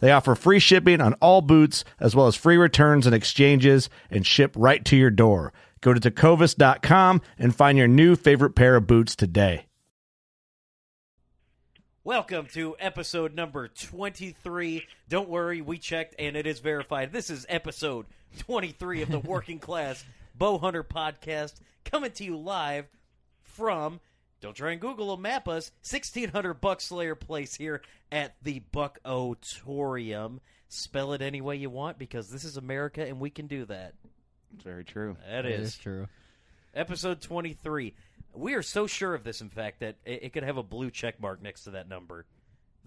They offer free shipping on all boots, as well as free returns and exchanges, and ship right to your door. Go to tecovas.com and find your new favorite pair of boots today. Welcome to episode number 23. Don't worry, we checked and it is verified. This is episode 23 of the Working Class Bow Hunter podcast coming to you live from don't try and Google or map us. 1600 Buck Slayer Place here at the Buck Otorium. Spell it any way you want because this is America and we can do that. It's very true. That That is. is true. Episode 23. We are so sure of this, in fact, that it, it could have a blue check mark next to that number.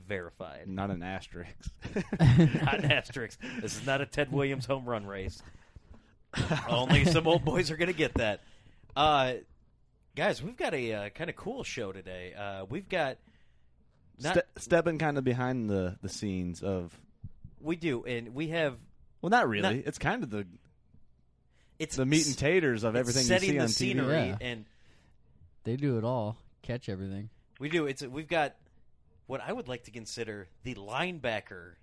Verified. Not an asterisk. not an asterisk. This is not a Ted Williams home run race. Only some old boys are going to get that. Uh, guys, we've got a uh, kind of cool show today. Uh, we've got not Ste- stepping kind of behind the, the scenes of. we do, and we have Well, not really. Not- it's kind of the it's the meat and taters of everything you see the on TV. Yeah. and They do it all. Catch everything. we do. It's we've got what I would like to consider the linebacker,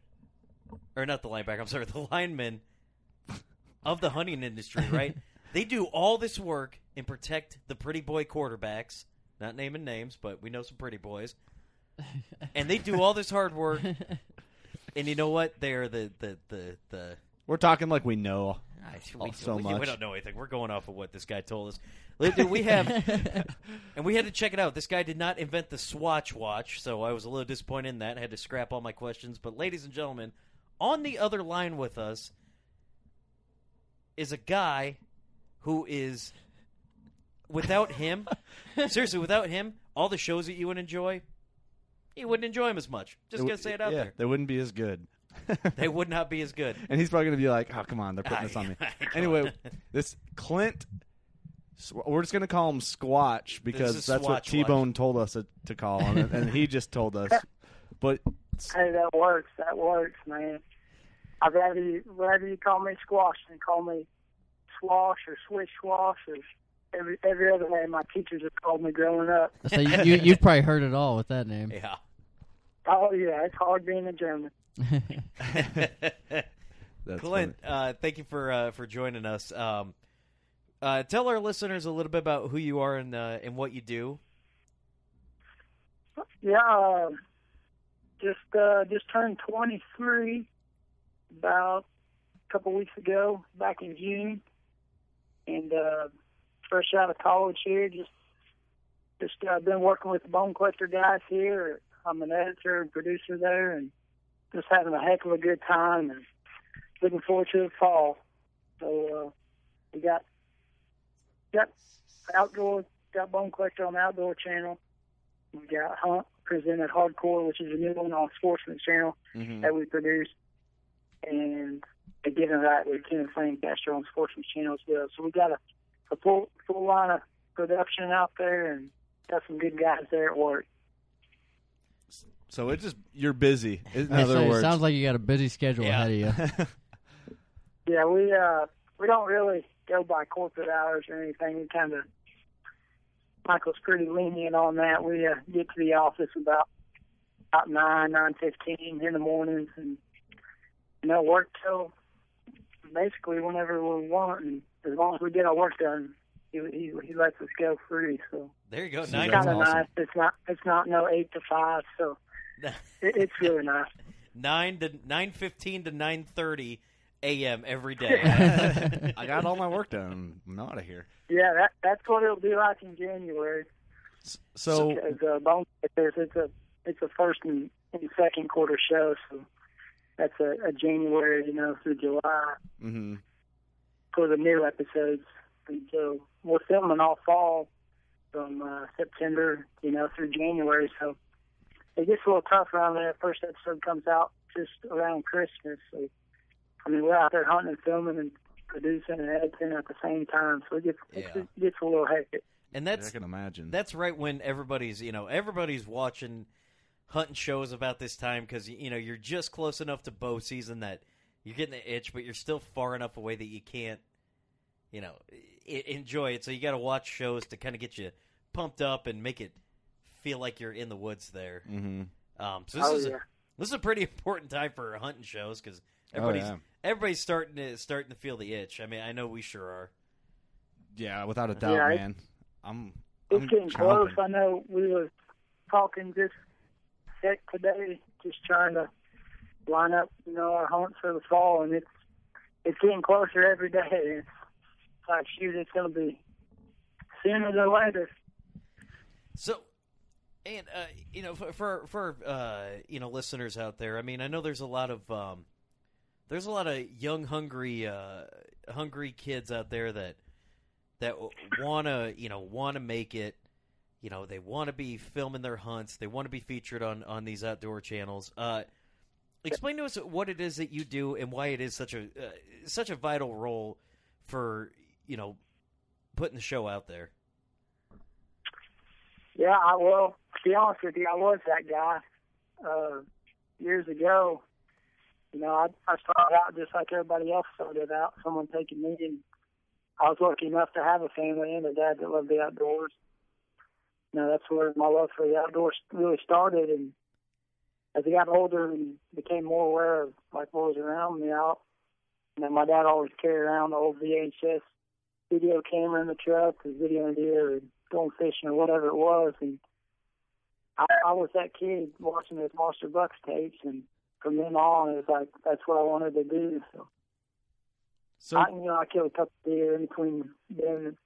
or not the linebacker. I'm sorry, the lineman of the hunting industry. Right? they do all this work and protect the pretty boy quarterbacks. Not naming names, but we know some pretty boys. And they do all this hard work. And you know what? They're the the the the We're talking like we know. I, Oh, we, so we, much. we don't know anything. We're going off of what this guy told us. Li- dude, We have, and we had to check it out. This guy did not invent the Swatch watch, so I was a little disappointed in that. I had to scrap all my questions. But, ladies and gentlemen, on the other line with us is a guy who is, without him, seriously, without him, all the shows that you would enjoy, you wouldn't enjoy them as much. Just It gonna say it out yeah, there. They wouldn't be as good. They would not be as good. and he's probably going to be like, "Oh, come on, they're putting this on me." Anyway, this Clint, we're just going to call him Squatch because is that's what T Bone told us to- to call him, and- and he just told us. But Hey, that works. That works, man. I'd rather you, rather you call me Squatch than call me Swash or Swish Swash or every every other name my teachers have called me growing up. So you, you you've probably heard it all with that name. Yeah. Oh yeah, it's hard being a German. that's Clint, uh, thank you for uh, for joining us. Um, uh, tell our listeners a little bit about who you are and uh, and what you do. Yeah, uh, just uh, just turned 23 about a couple weeks ago, back in June, and uh, fresh out of college here. Just just uh, been working with the Bone Collector guys here. I'm an editor and producer there, and just having a heck of a good time and looking forward to the fall. So uh, we got got outdoor got Bone Collector on the Outdoor Channel. We got Hunt presented Hardcore, which is a new one on Sportsman's Channel Mhm. that we produce. And again, that with Ken Lancaster on Sportsman's Channel as well. So we got a, a full full line of production out there, and got some good guys there at work. So it's just you're busy. In I other say, it words, sounds like you got a busy schedule Yeah. ahead of you. Yeah, we uh we don't really go by corporate hours or anything. We kind of Michael's pretty lenient on that. We uh, get to the office about about nine nine fifteen in the mornings, and you know work till basically whenever we want, and as long as we get our work done, he he, he lets us go free. So There you go. See, Nine, that's kind of awesome. nice. It's not it's not no eight to five, so it, it's really nice. nine to nine fifteen to nine thirty a.m. every day. I got all my work done. I'm out of here. Yeah, that that's what it'll be like in January. So because uh, Bone it's a it's a first and, and second quarter show, so that's a, a January, you know, through July hmm for the new episodes. And so we're filming all fall from uh, September, you know, through January. So it gets a little tough around there. First episode comes out just around Christmas. So I mean, we're out there hunting and filming and producing and editing at the same time. So it gets Yeah. it gets a little hectic. and I that's can imagine. that's right when everybody's you know everybody's watching hunting shows about this time because you know you're just close enough to bow season that you're getting the itch, but you're still far enough away that you can't you know I- enjoy it. So you got to watch shows to kind of get you pumped up and make it feel like you're in the woods there. hmm Um, so this Oh is yeah. a, this is a pretty important time for hunting shows because Oh, everybody's yeah. everybody's starting to starting to feel the itch. I mean, I know we sure are. Yeah, without a doubt, Yeah, man. I'm. It's I'm getting chomping. close. I know we were talking this sick today, just trying to line up, you know, our hunts for the fall, and it's it's getting closer every day. It's like shoot, it's gonna be sooner than later. So, and uh, you know, for for, for uh, you know listeners out there, I mean, I know there's a lot of um, there's a lot of young, hungry, uh, hungry kids out there that that wanna you know wanna make it. You know, they want to be filming their hunts. They want to be featured on on these outdoor channels. Uh, explain to us what it is that you do and why it is such a uh, such a vital role for you know putting the show out there. Yeah, I well, to be honest with you, I was that guy uh, years ago. You know, I, I started out just like everybody else started out. Someone taking me, and I was lucky enough to have a family and a dad that loved the outdoors. You know, that's where my love for the outdoors really started. And as I got older and became more aware of like what was around me out, you know, my dad always carried around the old VHS video camera in the truck, his video deer, and going fishing or whatever it was, and I, I was that kid watching those Monster Bucks tapes, and from then on, it was like that's what I wanted to do. So, So, I, you know, I killed a couple deer in between then.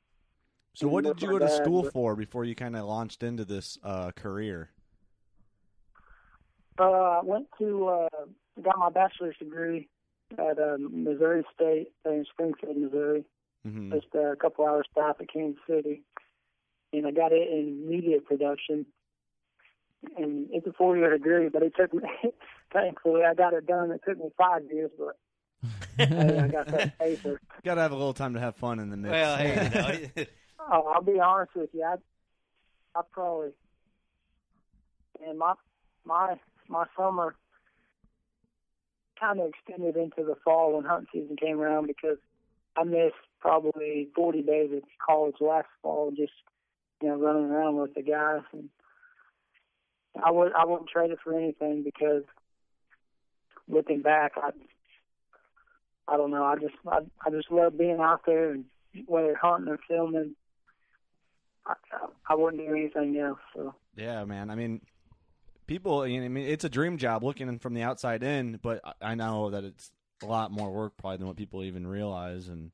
So what did you go to school for before you kind of launched into this uh, career? Uh, I went to uh, got my bachelor's degree at um, Missouri State in Springfield, Missouri. hmm just uh, a couple hours south of Kansas City, and I got it in media production. And it's a four-year degree, but it took me. thankfully, I got it done. It took me five years, but I got that paper. Got to have a little time to have fun in the midst. Well, hey, you know, Oh, I'll be honest with you. I, I probably, and my my my summer kind of extended into the fall when hunting season came around because I missed probably 40 days of college last fall, just you know running around with the guys, and I would I wouldn't trade it for anything because looking back, I I don't know. I just I I just love being out there and whether hunting or filming. I, I wouldn't do anything else. So Yeah, man. I mean, people. you know, I mean, it's a dream job looking from the outside in, but I- I know that it's a lot more work probably than what people even realize. And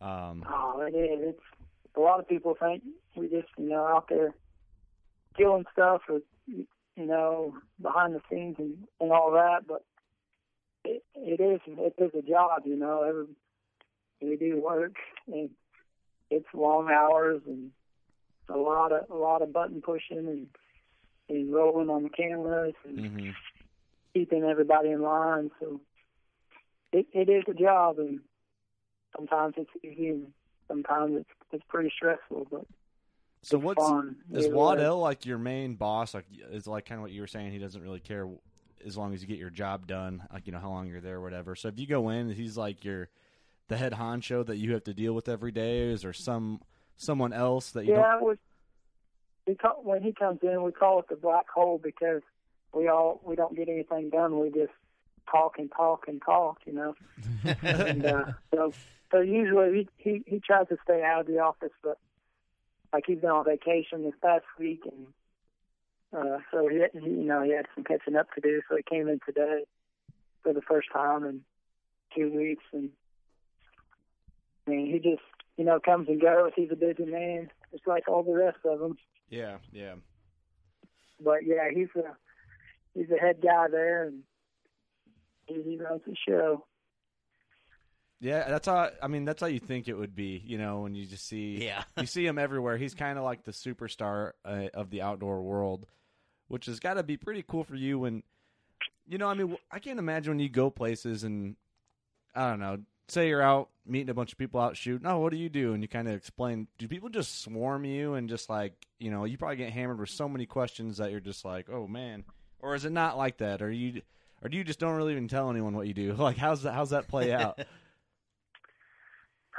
um, oh, it is. It's a lot of people think we just you know out there killing stuff or you know behind the scenes and and all that, but it it is it is a job. You know, every we do work and it's long hours and a lot of a lot of button pushing and and rolling on the cameras and mhm. keeping everybody in line. So it it is a job, and sometimes it's easy, and sometimes it's it's pretty stressful. But so what's fun. is. Waddell like your main boss? Like, is like kind of what you were saying. He doesn't really care as long as you get your job done. Like, you know, how long you're there, or whatever. So if you go in, he's like your the head honcho that you have to deal with every day? Is there some someone else that you Yeah, it was. We call, when he comes in, we call it the black hole because we all we don't get anything done. We just talk and talk and talk, you know. and uh, so, so usually he, he he tries to stay out of the office, but like he's been on vacation this past week, and uh, so he, he you know he had some catching up to do. So he came in today for the first time in two weeks, and I mean he just you know comes and goes. He's a busy man, just like all the rest of them. Yeah, yeah. But yeah, he's a he's the head guy there, and he, he runs the show. Yeah, that's how I mean that's how you think it would be, you know, when you just see Yeah. you see him everywhere. He's kind of like the superstar uh, of the outdoor world, which has got to be pretty cool for you when you know, I mean, I can't imagine when you go places and I don't know, say you're out meeting a bunch of people out shooting. Oh, what do you do? And you kind of explain. Do people just swarm you and just like, you know, you probably get hammered with so many questions that you're just like, "Oh man." Or is it not like that? Or you or do you just don't really even tell anyone what you do? Like how's that how's that play out?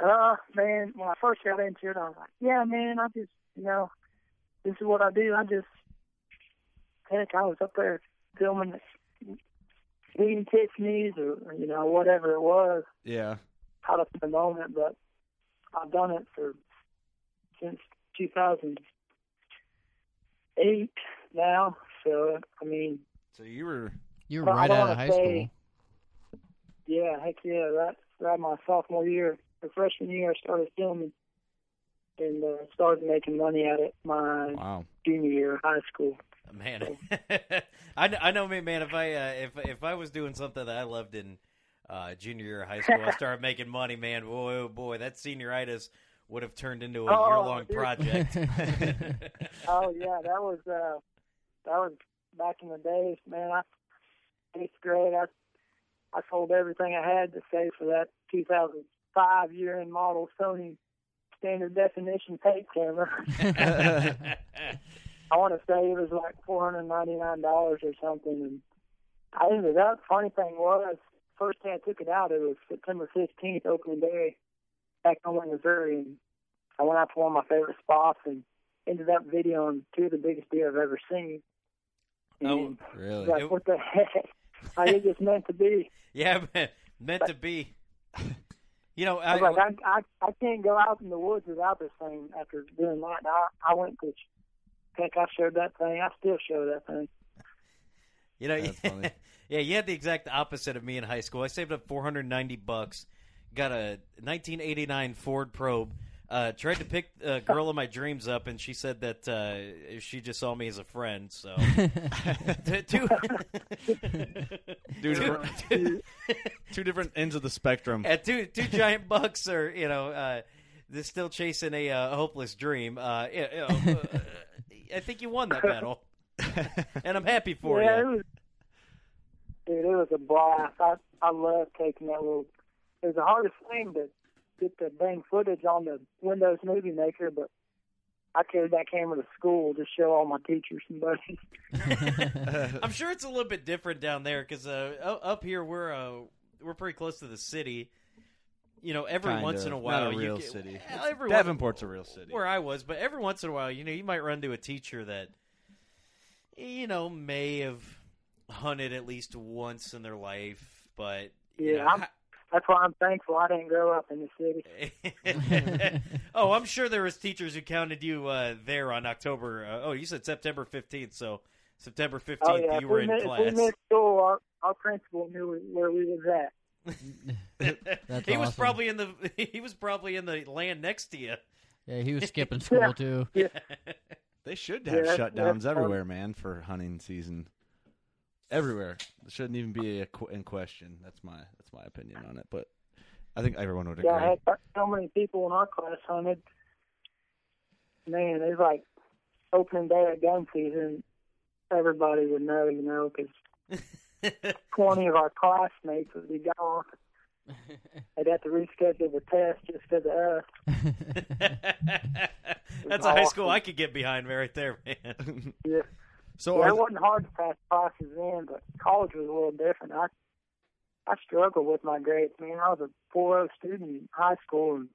Uh, man, when I first got into it, I was like, yeah, man, I just, you know, this is what I do. I just, heck, I was up there filming eating Tiffany's or, or, you know, whatever it was, yeah. caught up in the moment, but I've done it for, since 2008 now. So, I mean, So you were You were right out of high say- school. Yeah, heck yeah. Right, right my sophomore year, or freshman year, I started filming and uh, started making money at it my wow. junior year of high school. Man, I, I know me, man. If I uh, if if I was doing something that I loved in uh, junior year of high school, I started making money, man. Boy, oh boy, that senioritis would have turned into a Oh, year long project. Oh yeah, that was uh, that was back in the days, man. I eighth grade, I I sold everything I had to save for that 2005 year end model Sony standard definition tape camera. I want to say it was like four hundred ninety nine dollars or something, and I ended up. Funny thing was, first day I took it out, it was September fifteenth, opening day, back home in Missouri, and I went out to one of my favorite spots and ended up videoing two of the biggest deer I've ever seen. Oh, and Oh, Really? like, what the heck? I think it's meant to be. yeah, man, meant to be. You know, I I, was like, I, I, I can't go out in the woods without this thing after doing that. I, I went to, heck, I showed that thing. I still show that thing. You know, That's funny. yeah, you had the exact opposite of me in high school. I saved up 490 bucks, got a 1989 Ford Probe. Uh, tried to pick a girl of my dreams up, and she said that uh, she just saw me as a friend. So, two, two, Dude, two, two, Two different ends of the spectrum. at two two giant bucks are you know uh, they're still chasing a uh, hopeless dream. Uh, you know, uh, I think you won that battle, and I'm happy for yeah, you. it was, dude, it was a blast. I, I love taking that little. It was the hardest thing to get the dang footage on the Windows Movie Maker, but I carried that camera to school to show all my teachers and buddies. I'm sure it's a little bit different down there because uh, up here we're uh, we're pretty close to the city. You know, every Kind once of. in a while, Not a you get- city. well, every one- Davenport's a real city. where I was, but every once in a while, you know, you might run to a teacher that, you know, may have hunted at least once in their life, but you Yeah, know, I'm- That's why I'm thankful I didn't grow up in the city. oh, I'm sure there was teachers who counted you uh, there on October. Uh, oh, you said September 15th, so September 15th Oh yeah, you if were we, in missed, class. if we missed school, our, our principal knew where we was at. That's he was awesome. probably in the he was probably in the land next to you. Yeah, he was skipping school Yeah. too. They should Yeah, have that's- shutdowns that's everywhere, man, for hunting season. Everywhere. It shouldn't even be a qu- in question. That's my that's my opinion on it. But I think everyone would agree. Yeah, I had so many people in our class hunted. Man, it was like opening day of gun season. Everybody would know, you know, because 20 of our classmates would be gone. They'd have to reschedule the test just because of us. That's a high school I could get behind right there, man. Yeah. so Yeah, it wasn't hard to pass classes in, but college was a little different. I I struggled with my grades. Man, I was a 4.0 student in high school, and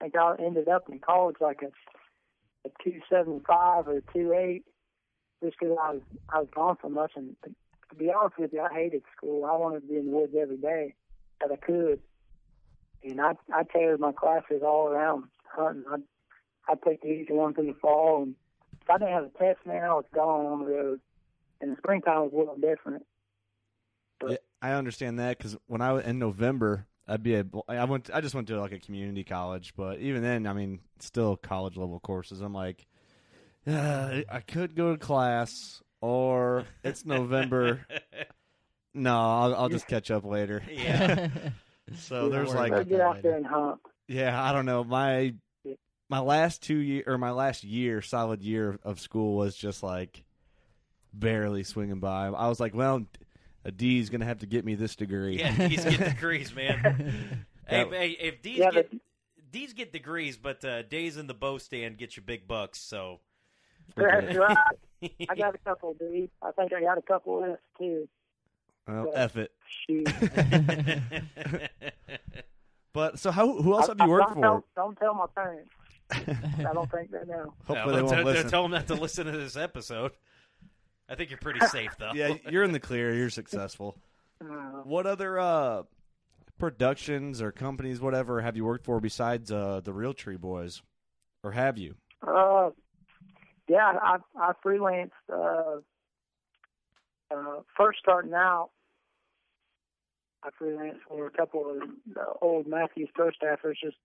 I think I ended up in college like a a 2.75 or a 2.8, just because I was I was gone so much. And be honest with you, I hated school. I wanted to be in the woods every day that I could, and I I tailored my classes all around hunting. I I take the easy ones in the fall, and if I didn't have a test, man, I was gone on the road. And the springtime was a little different. But- Yeah, I understand that because when I was in November, I'd be a, I went I just went to like a community college, but even then, I mean, still college level courses. I'm like, uh, I could go to class, or it's November. no, I'll, I'll just catch up later. Yeah. So there's like, about Go get out there and hunt. yeah, I don't know. My my last two year or my last year, solid year of school was just like barely swinging by. I was like, well, a D is gonna have to get me this degree. yeah, D's get degrees, man. hey, That- hey, if D's Yeah, get D's get degrees, but uh, days in the bow stand get you big bucks. So That's right. I got a couple, dude. I think I got a couple left too. Well, F it. Shoot. But so how? Who else have you worked don't for? Tell, don't tell my parents. I don't think they know. Hopefully Yeah, they won't don't listen. tell them not to listen to this episode. I think you're pretty safe though. yeah, you're in the clear. You're successful. Uh, What other uh, productions or companies, whatever, have you worked for besides uh, the Realtree Boys, or have you? Uh, yeah, I I freelanced. Uh, uh, first starting out, I freelanced for a couple of the old Mathews Pro staffers, just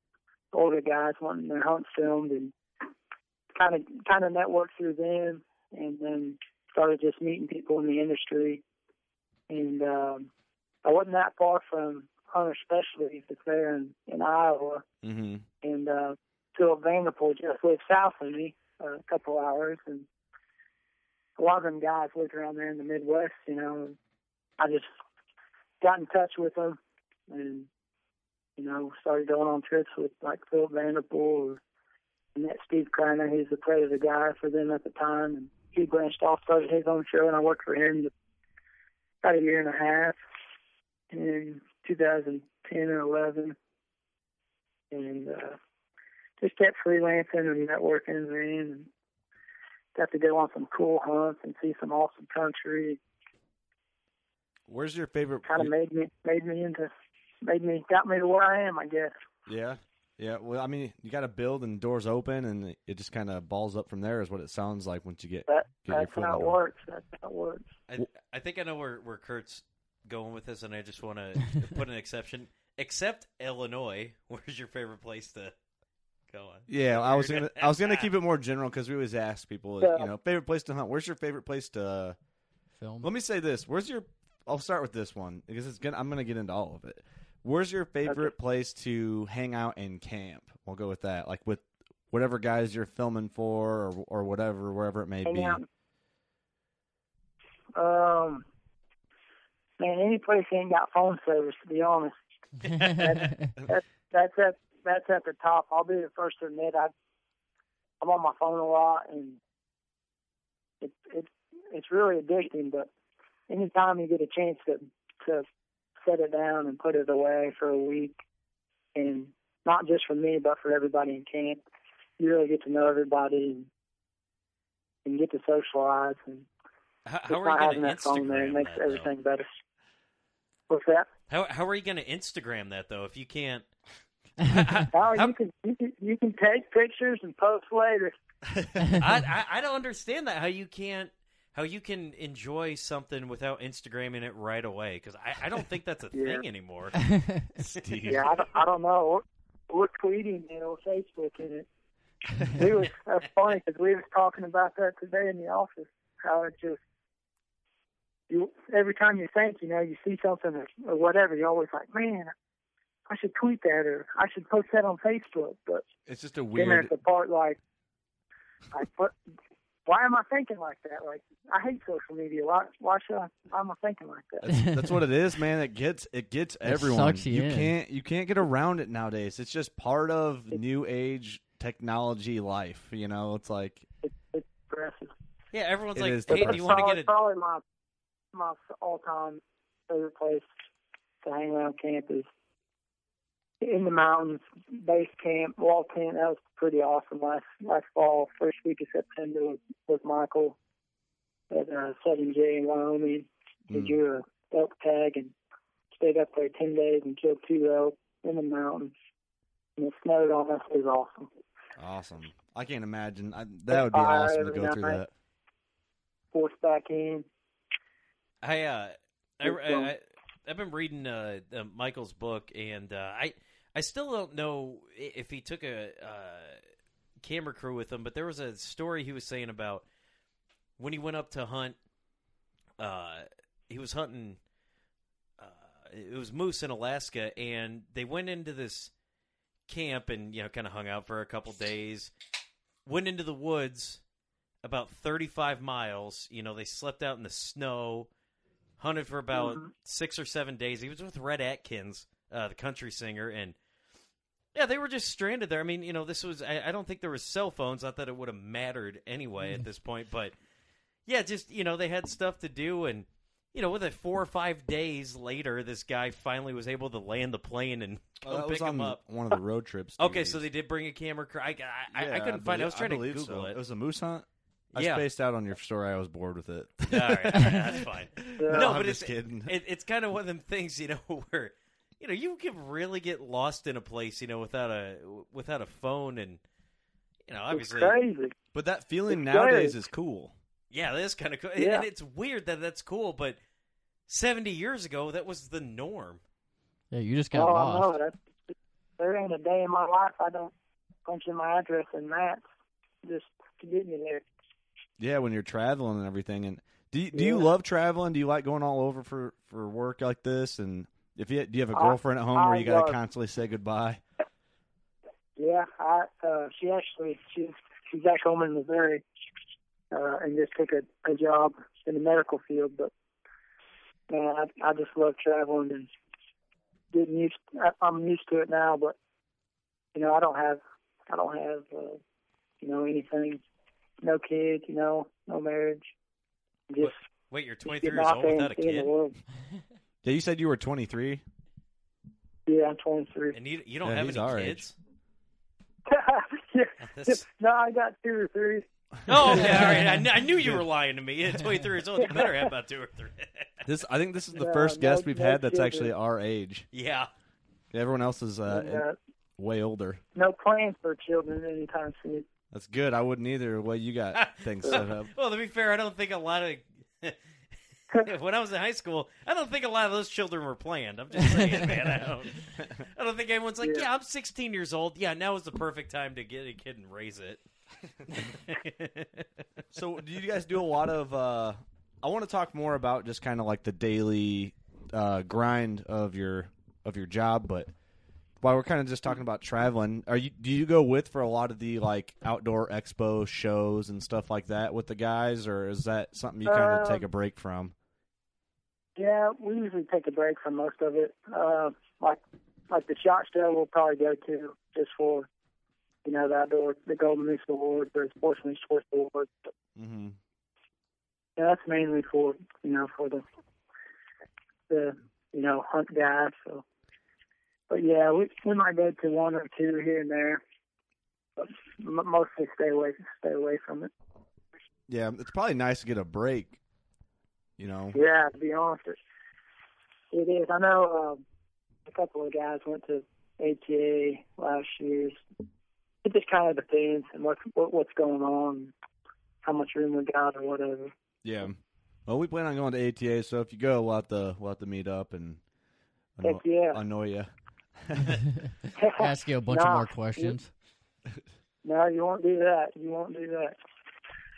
older guys wanting their hunts filmed, and kind of kind of networked through them, and then started just meeting people in the industry. And um, I wasn't that far from Hunter Specialties that's there in, in Iowa Mm-hmm. and uh, Phillip Vanderpool just lived south of me a couple hours, and a lot of them guys lived around there in the Midwest, you know. I just got in touch with them, and you know, started going on trips with like Phillip Vanderpool, and that Steve Kreiner, he's the predator guy for them at the time, and he branched off, started his own show, and I worked for him about a year and a half in 2010 or 11 and uh, just kept freelancing and networking man, and got to go on some cool hunts and see some awesome country. Where's your favorite? Kind of made me made me into made me got me to where I am, I guess. Yeah, yeah. Well, I mean, you got to build and doors open, and it just kind of balls up from there. Is what it sounds like once you get That get your that's foot in how it works. That's how it works. I, I think I know where, where Kurt's going with this, and I just want to put an exception. Except Illinois, where's your favorite place to go on? Yeah, I was gonna I was gonna keep it more general because we always ask people, Yeah. you know, favorite place to hunt. Where's your favorite place to? Film. Let me say this. Where's your? I'll start with this one because it's gonna. I'm gonna get into all of it. Where's your favorite place to hang out and camp? We'll go with that. Like with whatever guys you're filming for, or or whatever, wherever it may Hang be. out. Um, man, any place that ain't got phone service, to be honest. that's that's at that's at the top. I'll be the first to admit I I'm on my phone a lot and it's it's it's really addicting. But anytime you get a chance to to set it down and put it away for a week, and not just for me but for everybody in camp, you really get to know everybody and and get to socialize and How, how are you having that phone there Instagram makes that? though? everything better. What's that? How how are you going to Instagram that though? If you can't, Oh, you can you can you can take pictures and post later. I, I I don't understand that. How you can't how you can enjoy something without Instagramming it right away? Because I, I don't think that's a Yeah. thing anymore. Steve. Yeah, I don't, I don't know. We're, we're tweeting it on Facebook in it. We was that's funny because we was talking about that today in the office. How it just you every time you think you know you see something or, or whatever, you're always like, man, I should tweet that or I should post that on Facebook. But It's just a weird. there's the part like, like what? Why am I thinking like that? Like I hate social media. Why? Why should I? Why am I thinking like that? That's, that's what it is, man. It gets it gets everyone. sucks you in. can't you can't get around it nowadays. It's just part of new age technology life. You know, it's like It's, it's aggressive. Yeah, everyone's It like, hey, do you want to get a probably my my all time favorite place. to hang around camp is in the mountains, base camp, wall tent. That was pretty awesome last last fall. First week of September was, was Michael at uh, Southern J in Wyoming. We Mm. drew a elk tag and stayed up there ten days and killed two elk in the mountains. And it snowed on us. It was awesome. Awesome. I can't imagine. I, that would be Fire awesome to every go through that. Forced back in. I uh, I, It's, I, I I've been reading uh, uh, Michael's book, and uh, I I still don't know if he took a uh, camera crew with him, but there was a story he was saying about when he went up to hunt. Uh, he was hunting. Uh, it was moose in Alaska, and they went into this camp and you know kind of hung out for a couple days. Went into the woods about 35 miles. You know, they slept out in the snow, hunted for about Mhm. six or seven days. He was with Red Atkins, uh, the country singer, and yeah, they were just stranded there. I mean, you know, this was, I, I don't think there was cell phones. Not that it would have mattered anyway at hmm. this point, but yeah, just, you know, they had stuff to do. And, you know, with it four or five days later, this guy finally was able to land the plane and Oh, come that was pick him up. one of the road trips. Okay, so they did bring a camera crew. I, I, I, Yeah, I couldn't find. I was believe- trying to Google so. it. It was a moose hunt. I Yeah. spaced out on your story. I was bored with it. All right, that's fine. Yeah. No, I'm but just it's kidding. It, it's kind of one of them things, you know, where you know you can really get lost in a place, you know, without a without a phone, and you know, It's obviously, crazy. But that feeling It's nowadays great. is cool. yeah, that's kind of cool, Yeah. and it's weird that that's cool, but seventy years ago, that was the norm. Yeah, you just got oh, lost. I know. There ain't a day in my life I don't punch in my address and maps just to get me there. Yeah, when you're traveling and everything. And do you, do you Yeah. love traveling? Do you like going all over for for work like this? And if you do you have a girlfriend at home where you got to love- constantly say goodbye? Yeah, I uh she actually she's she's back home in Missouri uh and just took a, a job in the medical field but man I I just love traveling and getting used I, I'm used to it now but you know I don't have I don't have uh you know anything no kids, you know, no marriage. Just Wait, you're 23 years old without a kid, world. Yeah, you said you were 23. Yeah, I'm 23. and you you don't Yeah, have he's any our kids. yeah. That's- No, I got two or three. Oh, okay, all right. I, kn- I knew you were lying to me. At 23 years old, you better have about two or three. This I think this is the No, first no- guest we've no had that's children. actually our age. yeah. Everyone else is uh, and, uh, way older. no plans for children anytime soon. That's good. I wouldn't either. The way you got things set up. Well, to be fair, I don't think a lot of. when I was in high school, I don't think a lot of those children were planned. I'm just saying, man. I don't. I don't think anyone's like, Yeah. yeah. I'm 16 years old. Yeah, now is the perfect time to get a kid and raise it. So, do you guys do a lot of? uh I want to talk more about just kind of like the daily uh grind of your of your job, but while we're kind of just talking about traveling, are you do you go with for a lot of the like outdoor expo shows and stuff like that with the guys, or is that something you kind of Uh, take a break from? Yeah, we usually take a break from most of it. Uh, like like the shot show, we'll probably go to just for you know the outdoor the Golden Moose Award or Sportsman's Choice Award. Mm-hmm. yeah, that's mainly for you know for the the you know hunt guys. So, but yeah, we we might go to one or two here and there, but mostly stay away stay away from it. Yeah, it's probably nice to get a break. You know. Yeah, to be honest, it, it is. I know um, a couple of guys went to ATA last year. It just kind of depends on what, what what's going on, how much room we got, or whatever. Yeah. Well, we plan on going to ATA, so if you go, we'll have to we'll have to meet up and anno- Heck yeah. annoy you. Ask you a bunch Nah. of more questions. no, you won't do that. You won't do that.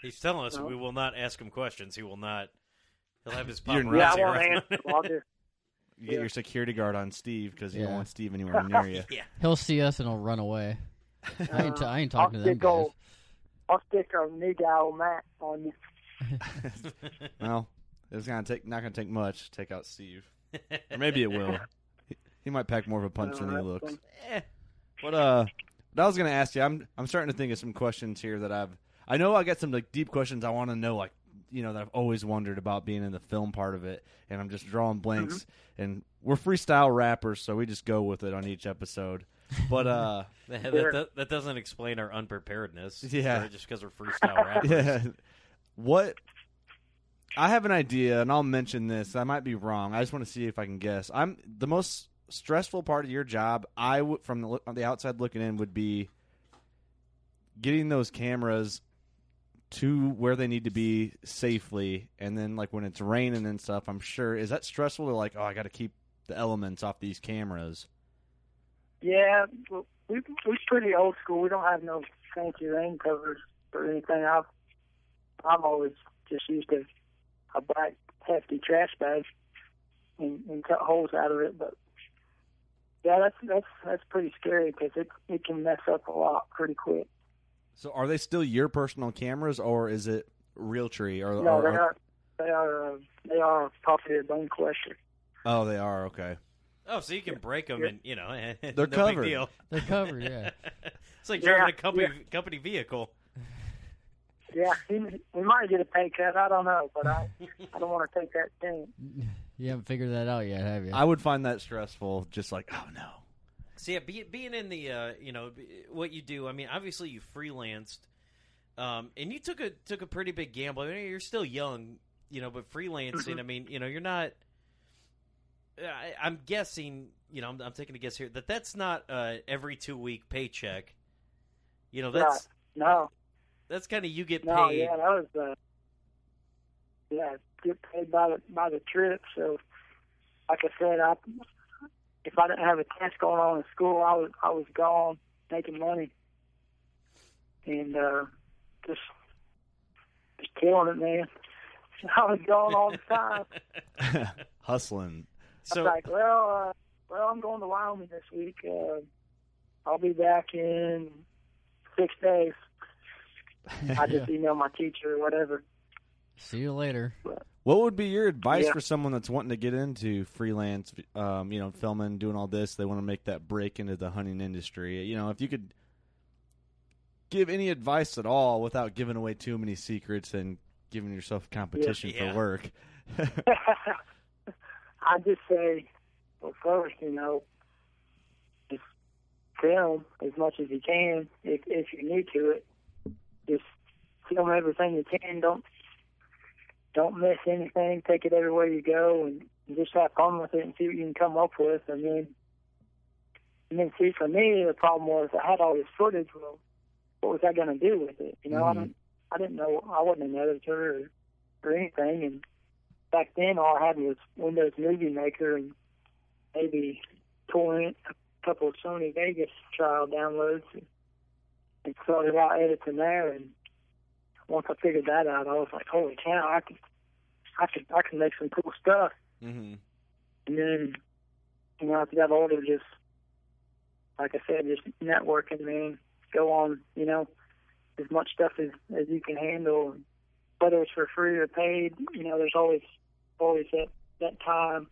He's telling us No. we will not ask him questions. He will not. He'll have his You're paparazzi. Yeah, I won't answer. I'll just You get Yeah. your security guard on Steve because you don't Yeah. want Steve anywhere near you. yeah. He'll see us and he'll run away. I ain't, t- I ain't I'll talking to them stick guys. old- I'll stick a new guy old Matt on you. well, it's gonna take not gonna take much to take out Steve, or maybe it will. He, he might pack more of a punch than he Uh, looks. Eh. What uh, what I was gonna ask you, I'm I'm starting to think of some questions here that I've I know I got some like deep questions I want to know, like you know that I've always wondered about being in the film part of it, and I'm just drawing blanks. And we're freestyle rappers, so we just go with it on each episode. But uh, That, Sure. that, that doesn't explain our unpreparedness. Yeah. or just because we're freestyle rappers. yeah, what? I have an idea, and I'll mention this. I might be wrong. I just want to see if I can guess. I'm the most stressful part of your job. I would, from the, on the outside looking in, would be getting those cameras to where they need to be safely, and then like when it's raining and stuff. I'm sure is that stressful to like, oh, I got to keep the elements off these cameras. Yeah, we we're pretty old school. We don't have no fancy rain covers or anything. I've I've always just used a a black hefty trash bag and, and cut holes out of it. But yeah, that's that's that's pretty scary because it it can mess up a lot pretty quick. So are they still your personal cameras, or is it Realtree? Or, No, or, they or- are they are uh, they are property of bone collector. oh, they are okay. Oh, so you can break them, and you know, They're no covered. Big deal. They're covered, yeah. it's like Yeah, driving a company yeah. company vehicle. Yeah, he, we might get a pay cut. I don't know, but I I don't want to take that chance. You haven't figured that out yet, have you? I would find that stressful. Just like, oh no. See, yeah, be, being in the, uh, you know, what you do. I mean, obviously you freelanced, um, and you took a took a pretty big gamble. I mean, you're still young, you know, but freelancing. I mean, you know, you're not. I, I'm guessing, you know, I'm, I'm taking a guess here that that's not uh, every two week paycheck. You know, that's No, that's kind of you get no, paid. yeah, that was uh, yeah, get paid by the by the trip. So, like I said, I if I didn't have a test going on in school, I was I was gone making money, and uh, just just killing it, man. I was gone all the time. Hustling. I so was like, well, uh, well, I'm going to Wyoming this week. Uh, I'll be back in six days. I just email my teacher or whatever. See you later. What would be your advice Yeah. for someone that's wanting to get into freelance, um, you know, filming, doing all this? They want to make that break into the hunting industry. You know, if you could give any advice at all without giving away too many secrets and giving yourself competition Yeah. for work. I just say, well, first, you know, just film as much as you can if if you're new to it. Just film everything you can. Don't don't miss anything. Take it everywhere you go, and just have fun with it and see what you can come up with. And then, and then see for me, the problem was I had all this footage. Well, what was I going to do with it? You know, I Mhm. didn't I didn't know I wasn't an editor or, or anything, and back then all I had was Windows Movie Maker and maybe torrent a couple of Sony Vegas trial downloads and, and started out editing there and once I figured that out I was like, Holy cow, I could I could I can make some cool stuff mm-hmm. and then you know, as I got older just like I said, just networking man, go on, you know, as much stuff as, as you can handle whether it's for free or paid, you know, there's always always that that time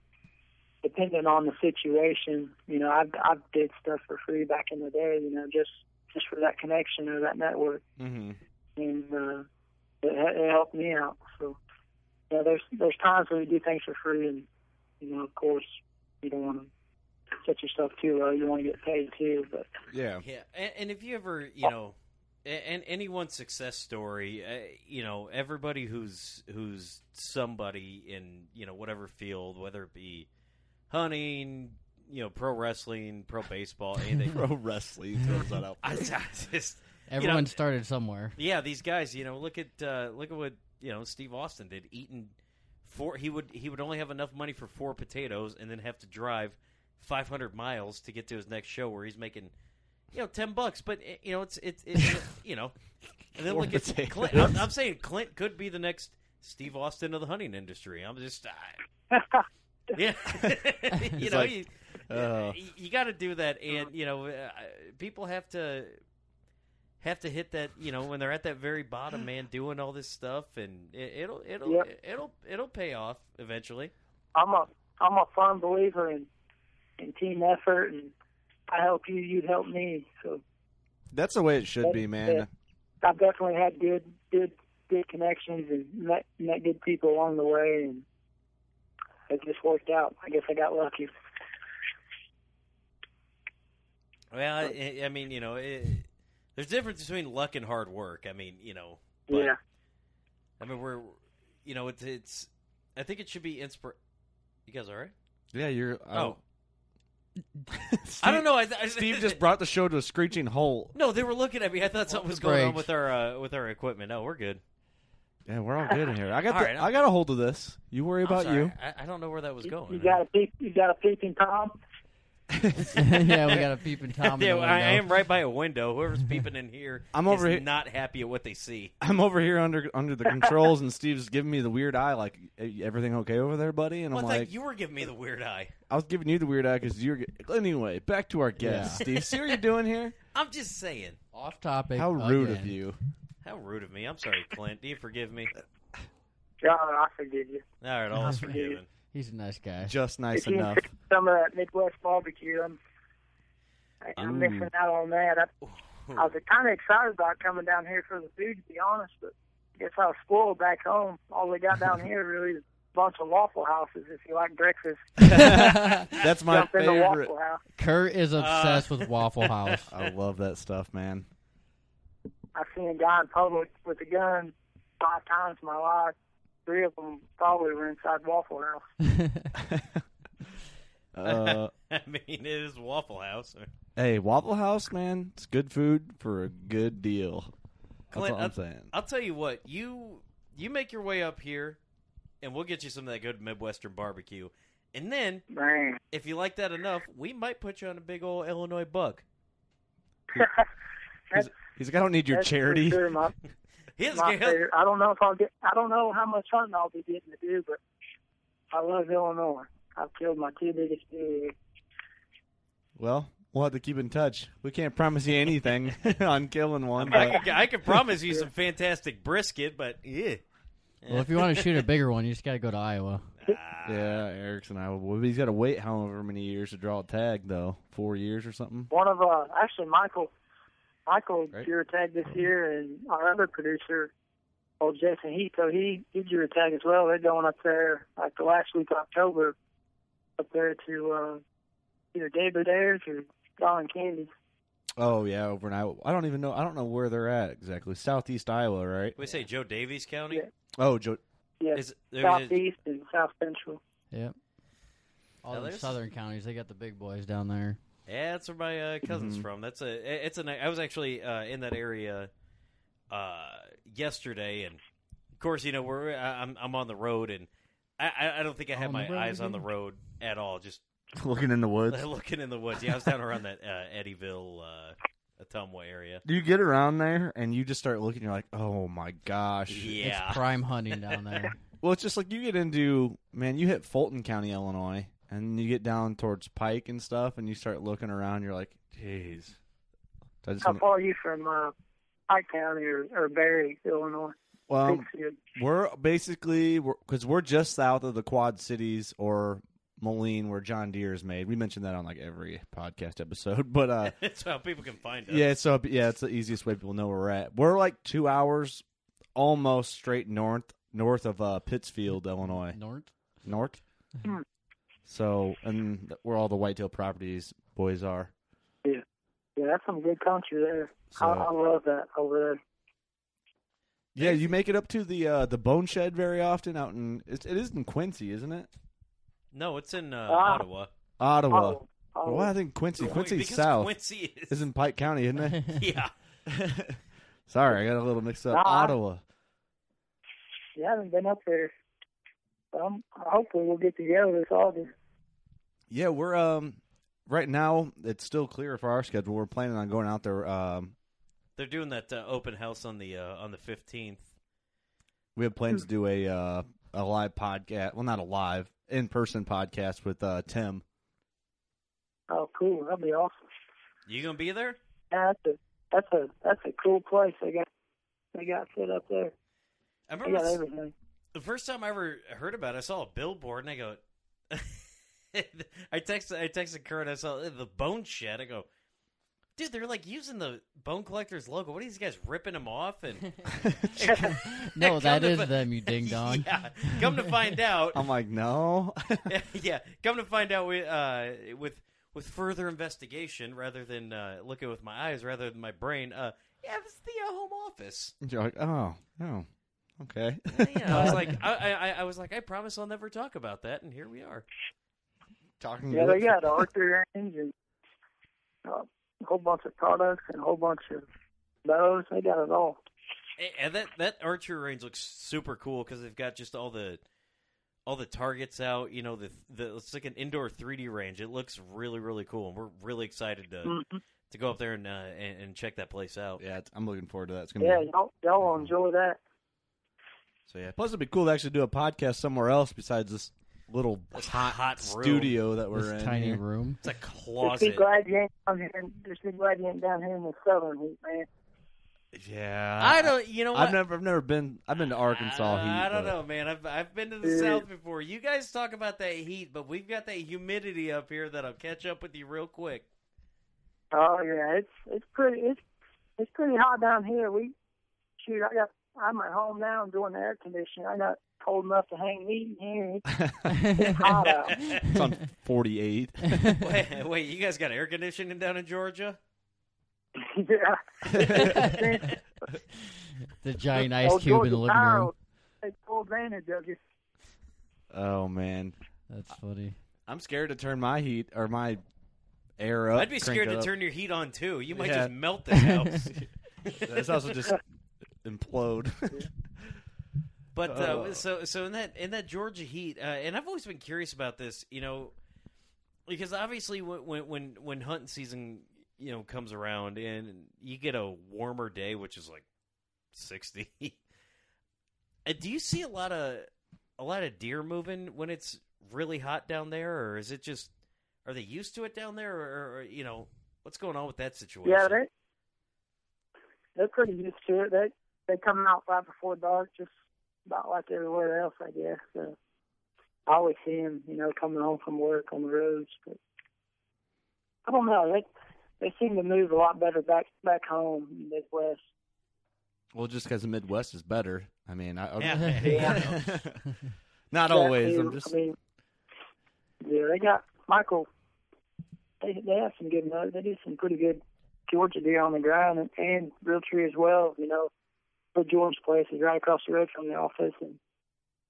depending on the situation. You know, I've I've did stuff for free back in the day, you know, just just for that connection or that network Mm-hmm. And uh it, it helped me out. So yeah, there's there's times when you do things for free and you know, of course you don't want to set yourself too low. You want to get paid too, but Yeah. Yeah, and, and if you ever, you know, a- and anyone's success story, uh, you know, everybody who's who's somebody in you know whatever field, whether it be hunting, you know, pro wrestling, pro baseball, anything. Pro wrestling throws that out. I, I just, Everyone started somewhere. yeah, these guys, you know, look at uh, look at what you know Steve Austin did. Eating four, he would he would only have enough money for four potatoes, and then have to drive 500 miles to get to his next show where he's making, you know, 10 bucks. But eh, you know, it's it's, it's you know, and then Four look at. Clint. I'm, I'm saying Clint could be the next Steve Austin of the hunting industry. I'm just, I, yeah, you know, like, you, uh, you got to do that, and you know, uh, people have to have to hit that you know when they're at that very bottom man doing all this stuff and it, will it'll yep. it'll it'll pay off eventually. I'm a i'm a firm believer in in team effort and i help you you help me so. That's the way it should that, be man. I've definitely had good good good connections and met met good people along the way and it just worked out. I guess i got lucky. Well i, I mean you know it there's a difference between luck and hard work. I mean, you know, but, yeah. I mean, we're, you know, it's, it's. I think it should be inspir. You guys all right? Yeah, you're. Oh. Steve, I don't know. I, I, Steve just brought the show to a screeching halt. No, they were looking at me. I thought something was the going on with our uh, with our equipment. No, we're good. Yeah, we're all good in here. I got the, right, I'm- got a hold of this. You worry I'm about sorry. you. I, I don't know where that was going. you got a peep. You got a peeping tom. yeah, we got a peeping tom. in yeah, the I, I am right by a window. Whoever's peeping in here, I'm is over here- not happy at what they see. I'm over here under under the controls, and Steve's giving me the weird eye. Like, everything okay over there, buddy? And Well, I'm I like, you were giving me the weird eye. I was giving you the weird eye because you're. Anyway, back to our guest, Yeah. Steve. See what you're doing here? I'm just saying. Off topic. How rude again. of you. How rude of me. I'm sorry, Clint. Do you forgive me? God, I forgive you. All right, all is forgiven. He's a nice guy. Just nice if you enough. can some of that Midwest barbecue, I'm, I, I'm Ooh. missing out on that. I, I was kind of excited about coming down here for the food, to be honest, but I guess I was spoiled back home. All we got down here really is a bunch of Waffle Houses. If you like breakfast, That's my jump favorite. Waffle House. Kurt is obsessed Uh, with Waffle House. I love that stuff, man. I've seen a guy in public with a gun five times in my life. Three of them probably were inside Waffle House. Uh, I mean, it is Waffle House. hey, Waffle House, man, it's good food for a good deal. That's all I'm I'll- saying. I'll tell you what. You you make your way up here, and we'll get you some of that good Midwestern barbecue. And then, Man. if you like that enough, we might put you on a big old Illinois buck. He's, he's like, I don't need your charity. Sure, my, His my girl- favorite. I don't know if I'll get. I don't know how much hunting I'll be getting to do, but I love Illinois. I've killed my two biggest deer. Well, we'll have to keep in touch. We can't promise you anything on killing one. I, But can, I can promise you some fantastic brisket, but yeah. well, if you want to shoot a bigger one, you just got to go to Iowa. yeah, Eric's and I. Well, he's got to wait however many years to draw a tag, though. Four years or something. One of uh, actually Michael, Michael Right. drew a tag this year, and our other producer, old Jason Heath, he he drew a tag as well. They're going up there like the last week of October, up there to uh, either David Ayers or Don Candy. Oh yeah, over in Iowa. I don't even know. I don't know where they're at exactly. Southeast Iowa, right? We say Jo Daviess County. Yeah. Oh, Joe. Yeah, Is there- southeast and south central. Yep. All the southern counties, they got the big boys down there. Yeah, that's where my uh, cousin's Mhm. from. That's a. It's a. ni- I was actually uh, in that area uh, yesterday, and of course, you know, we're I- I'm I'm on the road, and I I, I don't think I had On my the road eyes on the road at all. Just Looking in the woods. looking in the woods. Yeah, I was down around that uh, Eddyville, uh, Ottumwa area. Do you get around there and you just start looking? You're like, oh my gosh. Yeah. It's prime hunting down there. Well, it's just like you get into man. You hit Fulton County, Illinois, and you get down towards Pike and stuff, and you start looking around. You're like, jeez. I just How wanna- far are you from uh, Pike County or, or Barry, Illinois? well, Pittsfield. we're basically because we're, just south of the Quad Cities or Moline, where John Deere is made. We mentioned that on like every podcast episode, but uh, That's how people can find us. yeah. So yeah, it's the easiest way people know where we're at. We're like two hours, almost straight north north of uh, Pittsfield, Illinois. North. North. So, and where all the whitetail properties boys are. Yeah, yeah, that's some good country there. So, I, I love that over there. yeah, you make it up to the uh, the Bone Shed very often out in it, it is in Quincy, isn't it? No, it's in uh, Ah. Ottawa. Ottawa. Oh, oh, well, I think Quincy. Quincy's because south. Quincy is. is in Pike County, isn't it? yeah. Sorry, I got a little mixed up. Nah. Ottawa. yeah, I haven't been up there. Um, hopefully we'll get together this August. Yeah, we're um right now. It's still clear for our schedule. We're planning on going out there. Um, They're doing that uh, open house on the uh, on the fifteenth. we have plans to do a uh, a live podcast. Well, not a live in person podcast with uh, Tim. Oh, cool. That'd be awesome. You gonna be there? Yeah, that's a that's a that's a cool place they got they got set up there. I remember got everything. The first time I ever heard about it. I saw a billboard and I go. I texted I texted Kurt. I saw the Bone Shed. I go, dude, they're like using the Bone Collectors logo. What are these guys ripping them off? And No, Come that to is fi- them, you ding dong. yeah, come to find out, I'm like, no. yeah, come to find out, we uh, with with further investigation, rather than uh, looking with my eyes, rather than my brain, uh, yeah, it's the uh, home office. You're like, oh, oh, okay. Yeah, I was like, I, I, I was like, I promise I'll never talk about that, and here we are. Talking. About Yeah, to they it. got archery range and uh, a whole bunch of products and a whole bunch of bows. They got it all. And that that archery range looks super cool because they've got just all the all the targets out. You know, the the it's like an indoor 3D range. It looks really really cool, and we're really excited to Mhm. to go up there and uh, and, and check that place out. Yeah, I'm looking forward to that. It's gonna Yeah, be y'all, y'all enjoy that. So yeah. Plus, it'd be cool to actually do a podcast somewhere else besides this little This hot, hot room. studio that we're this in. tiny here. room. It's a Just be closet. glad you ain't down here. Just be glad you ain't down here in the southern heat, man. Yeah, I don't. You know what? I've never, I've never been. I've been to Arkansas Uh, heat. I don't but- know, man. I've I've been to the Dude. south before. You guys talk about that heat, but we've got that humidity up here that'll catch up with you real quick. Oh yeah, it's it's pretty it's it's pretty hot down here. We shoot. I got I'm at home now. I'm doing the air conditioning. I got cold enough to hang meat in here. It's, it's hot out. It's on 48. wait, wait, you guys got air conditioning down in Georgia? yeah. the giant ice Old cube in the living room. will Take full advantage of you. oh man, That's funny. I'm scared to turn my heat or my air up. I'd be scared to up. turn your heat on too. You might Yeah. just melt the house. This also just implode. But uh, Oh. so so in that in that Georgia heat, uh, and I've always been curious about this, you know, because obviously when when when, when hunting season you know comes around and you get a warmer day, which is like sixty, uh, do you see a lot of a lot of deer moving when it's really hot down there, or is it just are they used to it down there, or, or you know what's going on with that situation? Yeah, they they're pretty used to it. They they come out right before dark, just about like everywhere else, I guess. So I always see them, you know, coming home from work on the roads. But I don't know. They they seem to move a lot better back back home in the Midwest. well, just because the Midwest is better. I mean, I, Yeah. Yeah. not always. Yeah, I'm just. I mean, yeah, they got Michael. They they have some good nuts. They do some pretty good Georgia deer on the ground and, and Realtree as well. You know, but George's place is right across the road from the office, and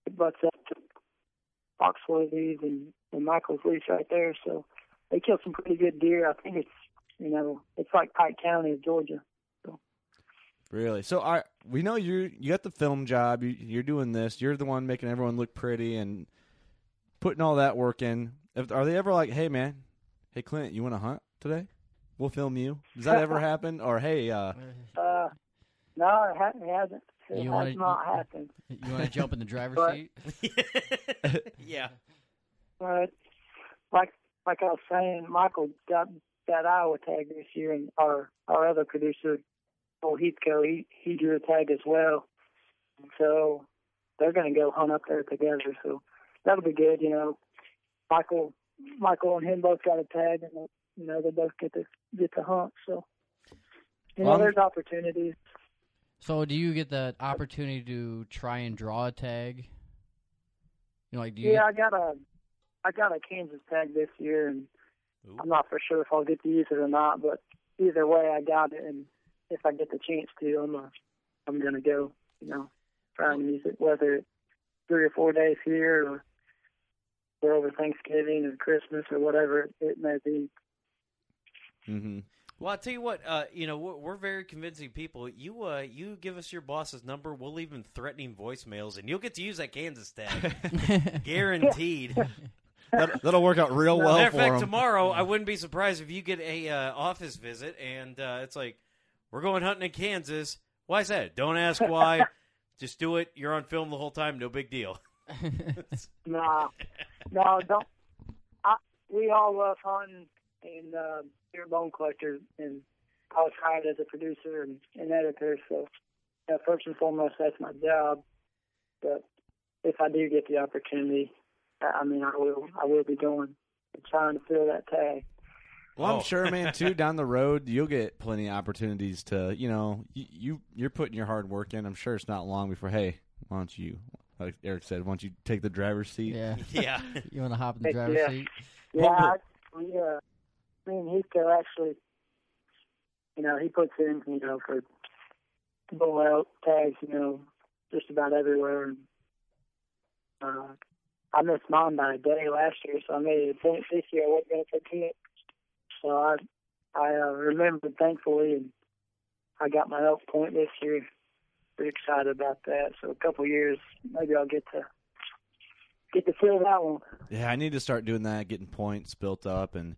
it butts up to Foxworthy's and, and Michael's lease right there. So they kill some pretty good deer. I think it's you know it's like Pike County of Georgia. Really? So, are, we know you you got the film job. You, you're doing this. You're the one making everyone look pretty and putting all that work in. If, are they ever like, hey man, hey Clint, you want to hunt today? We'll film you. Does that ever happen? Or hey, uh, Uh, no, it, ha- it hasn't. It You has wanna- not happened. You want to jump in the driver's But- seat? yeah. But like like I was saying, Michael got that Iowa tag this year, and our our other producer, old Heathco, he he drew a tag as well. So they're going to go hunt up there together. So that'll be good. You know, Michael Michael and him both got a tag, and you know they both get to get to hunt. So you know, Well, I'm- there's opportunities. So, do you get the opportunity to try and draw a tag? You know, like do you? Yeah, I got a I got a Kansas tag this year, and Ooh. I'm not for sure if I'll get to use it or not. But either way, I got it, and if I get the chance to, I'm uh, I'm gonna go. You know, try and use it, whether it's three or four days here or or over Thanksgiving or Christmas or whatever it may be. hmm Well, I'll tell you what. Uh, you know, we're, we're very convincing people. You, uh, you give us your boss's number. We'll leave him threatening voicemails, and you'll get to use that Kansas tag, guaranteed. that, that'll work out real well Matter of for fact, 'em. tomorrow I wouldn't be surprised if you get a uh, office visit, and uh, it's like we're going hunting in Kansas. Why is that? Don't ask why. Just do it. You're on film the whole time. No big deal. Nah, no, don't. I, we all love hunting and uh, you're a bone collector, and I was hired as a producer and, and editor. So, uh, first and foremost, that's my job. But if I do get the opportunity, I I mean, I will. I will be going and trying to fill that tag. Well, Oh. I'm sure, man. Too down the road, you'll get plenty of opportunities to, you know, you, you you're putting your hard work in. I'm sure it's not long before, hey, why don't you, like Eric said, why don't you take the driver's seat? yeah. Yeah. You want to hop in the driver's yeah. seat? Yeah, I, we uh, me and Heathco actually, you know, he puts in, you know, for bull out tags, you know, just about everywhere. And, uh, I missed mine by a day last year, so I made it a point this year. I wasn't going to forget. So I, I uh, remembered thankfully, and I got my elk point this year. Pretty excited about that. So a couple years, maybe I'll get to get to feel that one. Yeah, I need to start doing that, getting points built up, and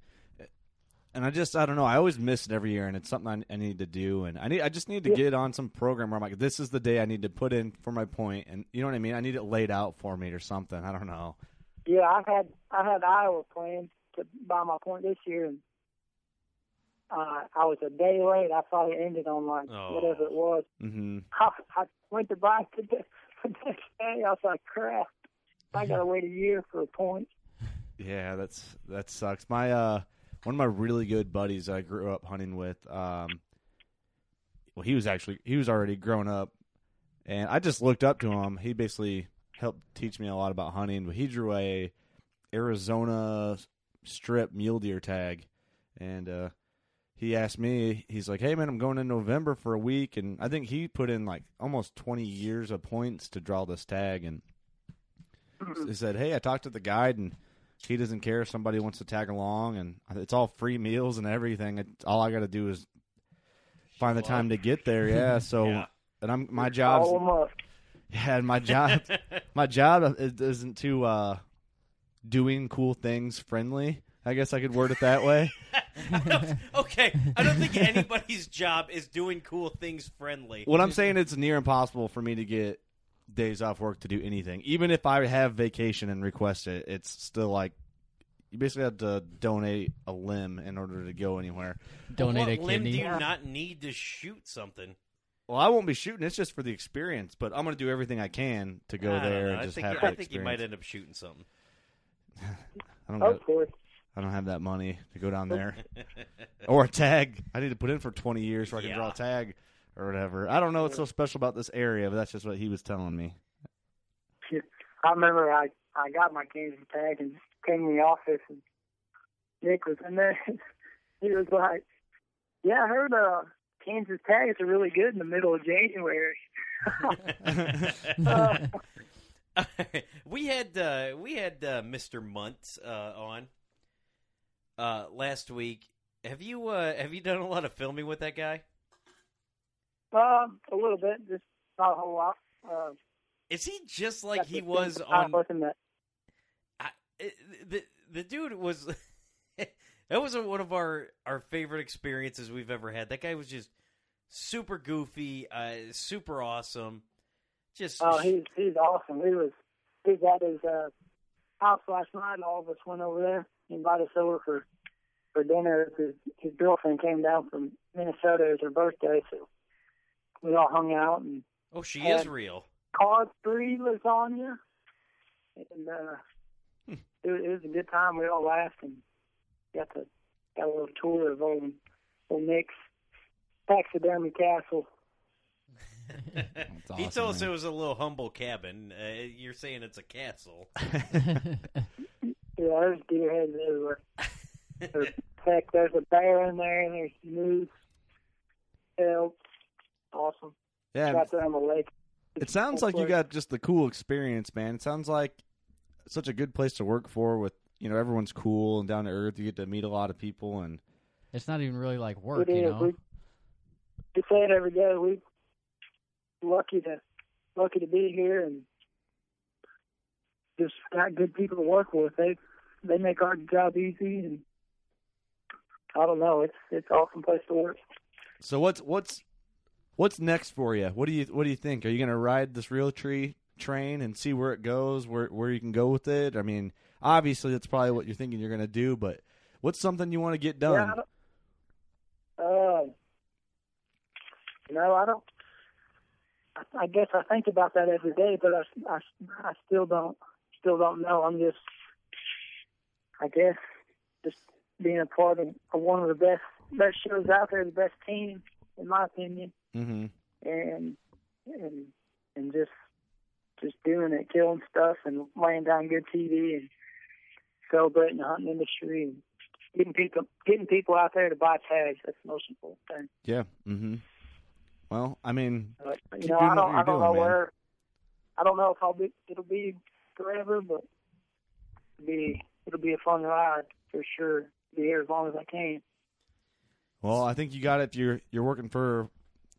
and I just I don't know. I always miss it every year, and it's something I, I need to do. And I need I just need to Yeah. get on some program where I'm like, this is the day I need to put in for my point, and you know what I mean. I need it laid out for me or something. I don't know. Yeah, I've had I had Iowa planned to buy my point this year, and uh, I was a day late. I thought it ended on like Oh. whatever it was. hmm I, I went to buy it the, the next day. I was like, crap! I gotta wait a year for a point. Yeah, that's that sucks. My uh, one of my really good buddies I grew up hunting with. Um, well, he was actually he was already grown up, and I just looked up to him. He basically helped teach me a lot about hunting. But he drew a Arizona strip mule deer tag, and uh, he asked me. He's like, "Hey man, I'm going in November for a week," and I think he put in like almost 20 years of points to draw this tag, and he said, "Hey, I talked to the guide and." He doesn't care if somebody wants to tag along, and it's all free meals and everything. It, all I got to do is find the time to get there. Yeah. So, Yeah. and I'm my Call job's 'em up. yeah, and my job my job is- isn't to uh, doing cool things friendly. I guess I could word it that way. I okay, I don't think anybody's job is doing cool things friendly. what I'm saying, it's near impossible for me to get days off work to do anything. Even if I have vacation and request it, it's still like you basically have to donate a limb in order to go anywhere. Donate what a limb do kidney. you not need to shoot something? Well, I won't be shooting. It's just for the experience, but I'm going to do everything I can to go I don't there know. and I just think, have you, I think you might end up shooting something. I don't. Got, Hopefully. I don't have that money to go down there or a tag. I need to put in for 20 years so I can draw a tag or whatever. I don't know what's so special about this area, but that's just what he was telling me. I remember I I got my Kansas tag and came in the office and Nick was in there. he was like, "Yeah, I heard uh, Kansas tags are really good in the middle of January." Uh, we had uh, we had uh, Mr. Muntz uh, on uh, last week. Have you uh, have you done a lot of filming with that guy? Uh, a little bit, just not a whole lot. Uh, Is he just like he was on? time with that I, the the dude was that was one of our our favorite experiences we've ever had. That guy was just super goofy, uh, super awesome. Just Oh, he's he's awesome. He was he got his uh, house last night. and All of us went over there. He invited us over for for dinner. His his girlfriend came down from Minnesota. It was her birthday, so we all hung out and oh, she is real. card three lasagna. And uh, Hmm. it, was, it was a good time. We all laughed and got to got a little tour of old old Nick's taxidermy castle. he awesome, told us it was a little humble cabin. Uh, you're saying it's a castle. Yeah, there's deer heads everywhere. There's, heck, there's a bear in there. There's moose, elk. Awesome. yeah, Right there on the lake. it sounds like you got just the cool experience, man. It sounds like such a good place to work for. With you know, everyone's cool and down to earth. You get to meet a lot of people, and it's not even really like work, it you is. know. We, we say it every day. We lucky to lucky to be here and just got good people to work with. They they make our job easy and I don't know. It's it's awesome place to work. So what's what's what's next for you? What do you what do you think? Are you going to ride this Realtree train and see where it goes, where where you can go with it? I mean, obviously that's probably what you're thinking you're going to do, but what's something you want to get done? Yeah, uh, no, I don't. I, I guess I think about that every day, but I, I, I still don't still don't know. I'm just, I guess, just being a part of, of one of the best best shows out there, the best team, in my opinion, mm-hmm. and and and just just doing it, killing stuff, and laying down good TV, and celebrating the hunting industry, and getting people getting people out there to buy tags. That's the most important thing. Yeah. Mm-hmm. Well, I mean, But you know, I don't I don't doing, know man. where. I don't know if I'll be it'll be forever, but it'll be it'll be a fun ride for sure. Be here as long as I can. well, I think you got it. If you're you're working for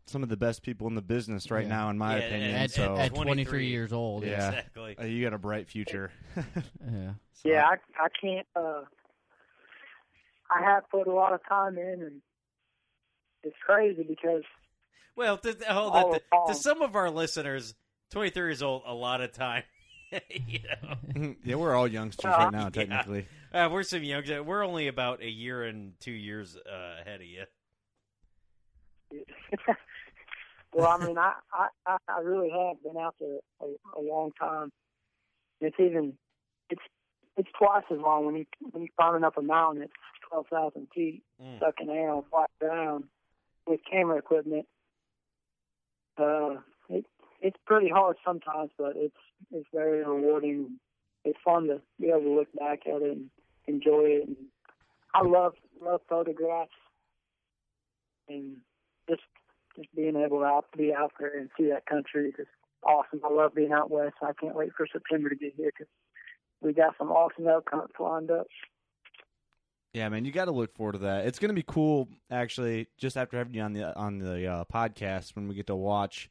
some of the best people in the business right Yeah. now, in my Yeah, opinion. At, so at 23 23 years old. Yeah. Exactly. uh, you got a bright future. Yeah. So- Yeah, I I can't. uh I have put a lot of time in, and it's crazy because Well, to, hold on. To, to some of our listeners, 23 years old, a lot of time. you know, yeah, we're all youngsters Uh, right now, yeah. technically. uh, we're some young. We're only about a year and two years uh, ahead of you. Well, I mean, I, I I really have been out there a, a long time. It's even it's it's twice as long when you when you're climbing up a mountain. It's twelve thousand feet Mm. stuck in air on flat ground with camera equipment. Uh, it it's pretty hard sometimes, but it's it's very rewarding. It's fun to be able to look back at it and enjoy it. And I love love photographs and just just being able to be out there and see that country is awesome. I love being out west. I can't wait for September to get here because we got some awesome elk hunts lined up. Yeah, man, you got to look forward to that. It's going to be cool, actually. Just after having you on the on the uh, podcast, when we get to watch,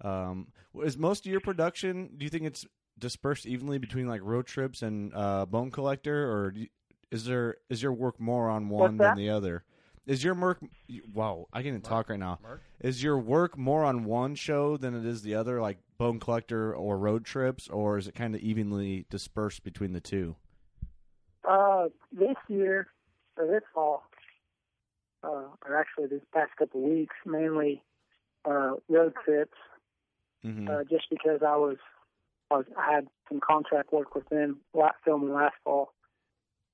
um, is most of your production? Do you think it's dispersed evenly between like road trips and uh, bone collector, or you, is there is your work more on one than the other? Is your work? Wow, I can't even talk right now. Mark? Is your work more on one show than it is the other, like bone collector or road trips, or is it kind of evenly dispersed between the two? Uh, this year or this fall, uh, or actually this past couple of weeks, mainly uh, road trips. Mm-hmm. Uh, just because I was, I was, I had some contract work with them la- filming last fall.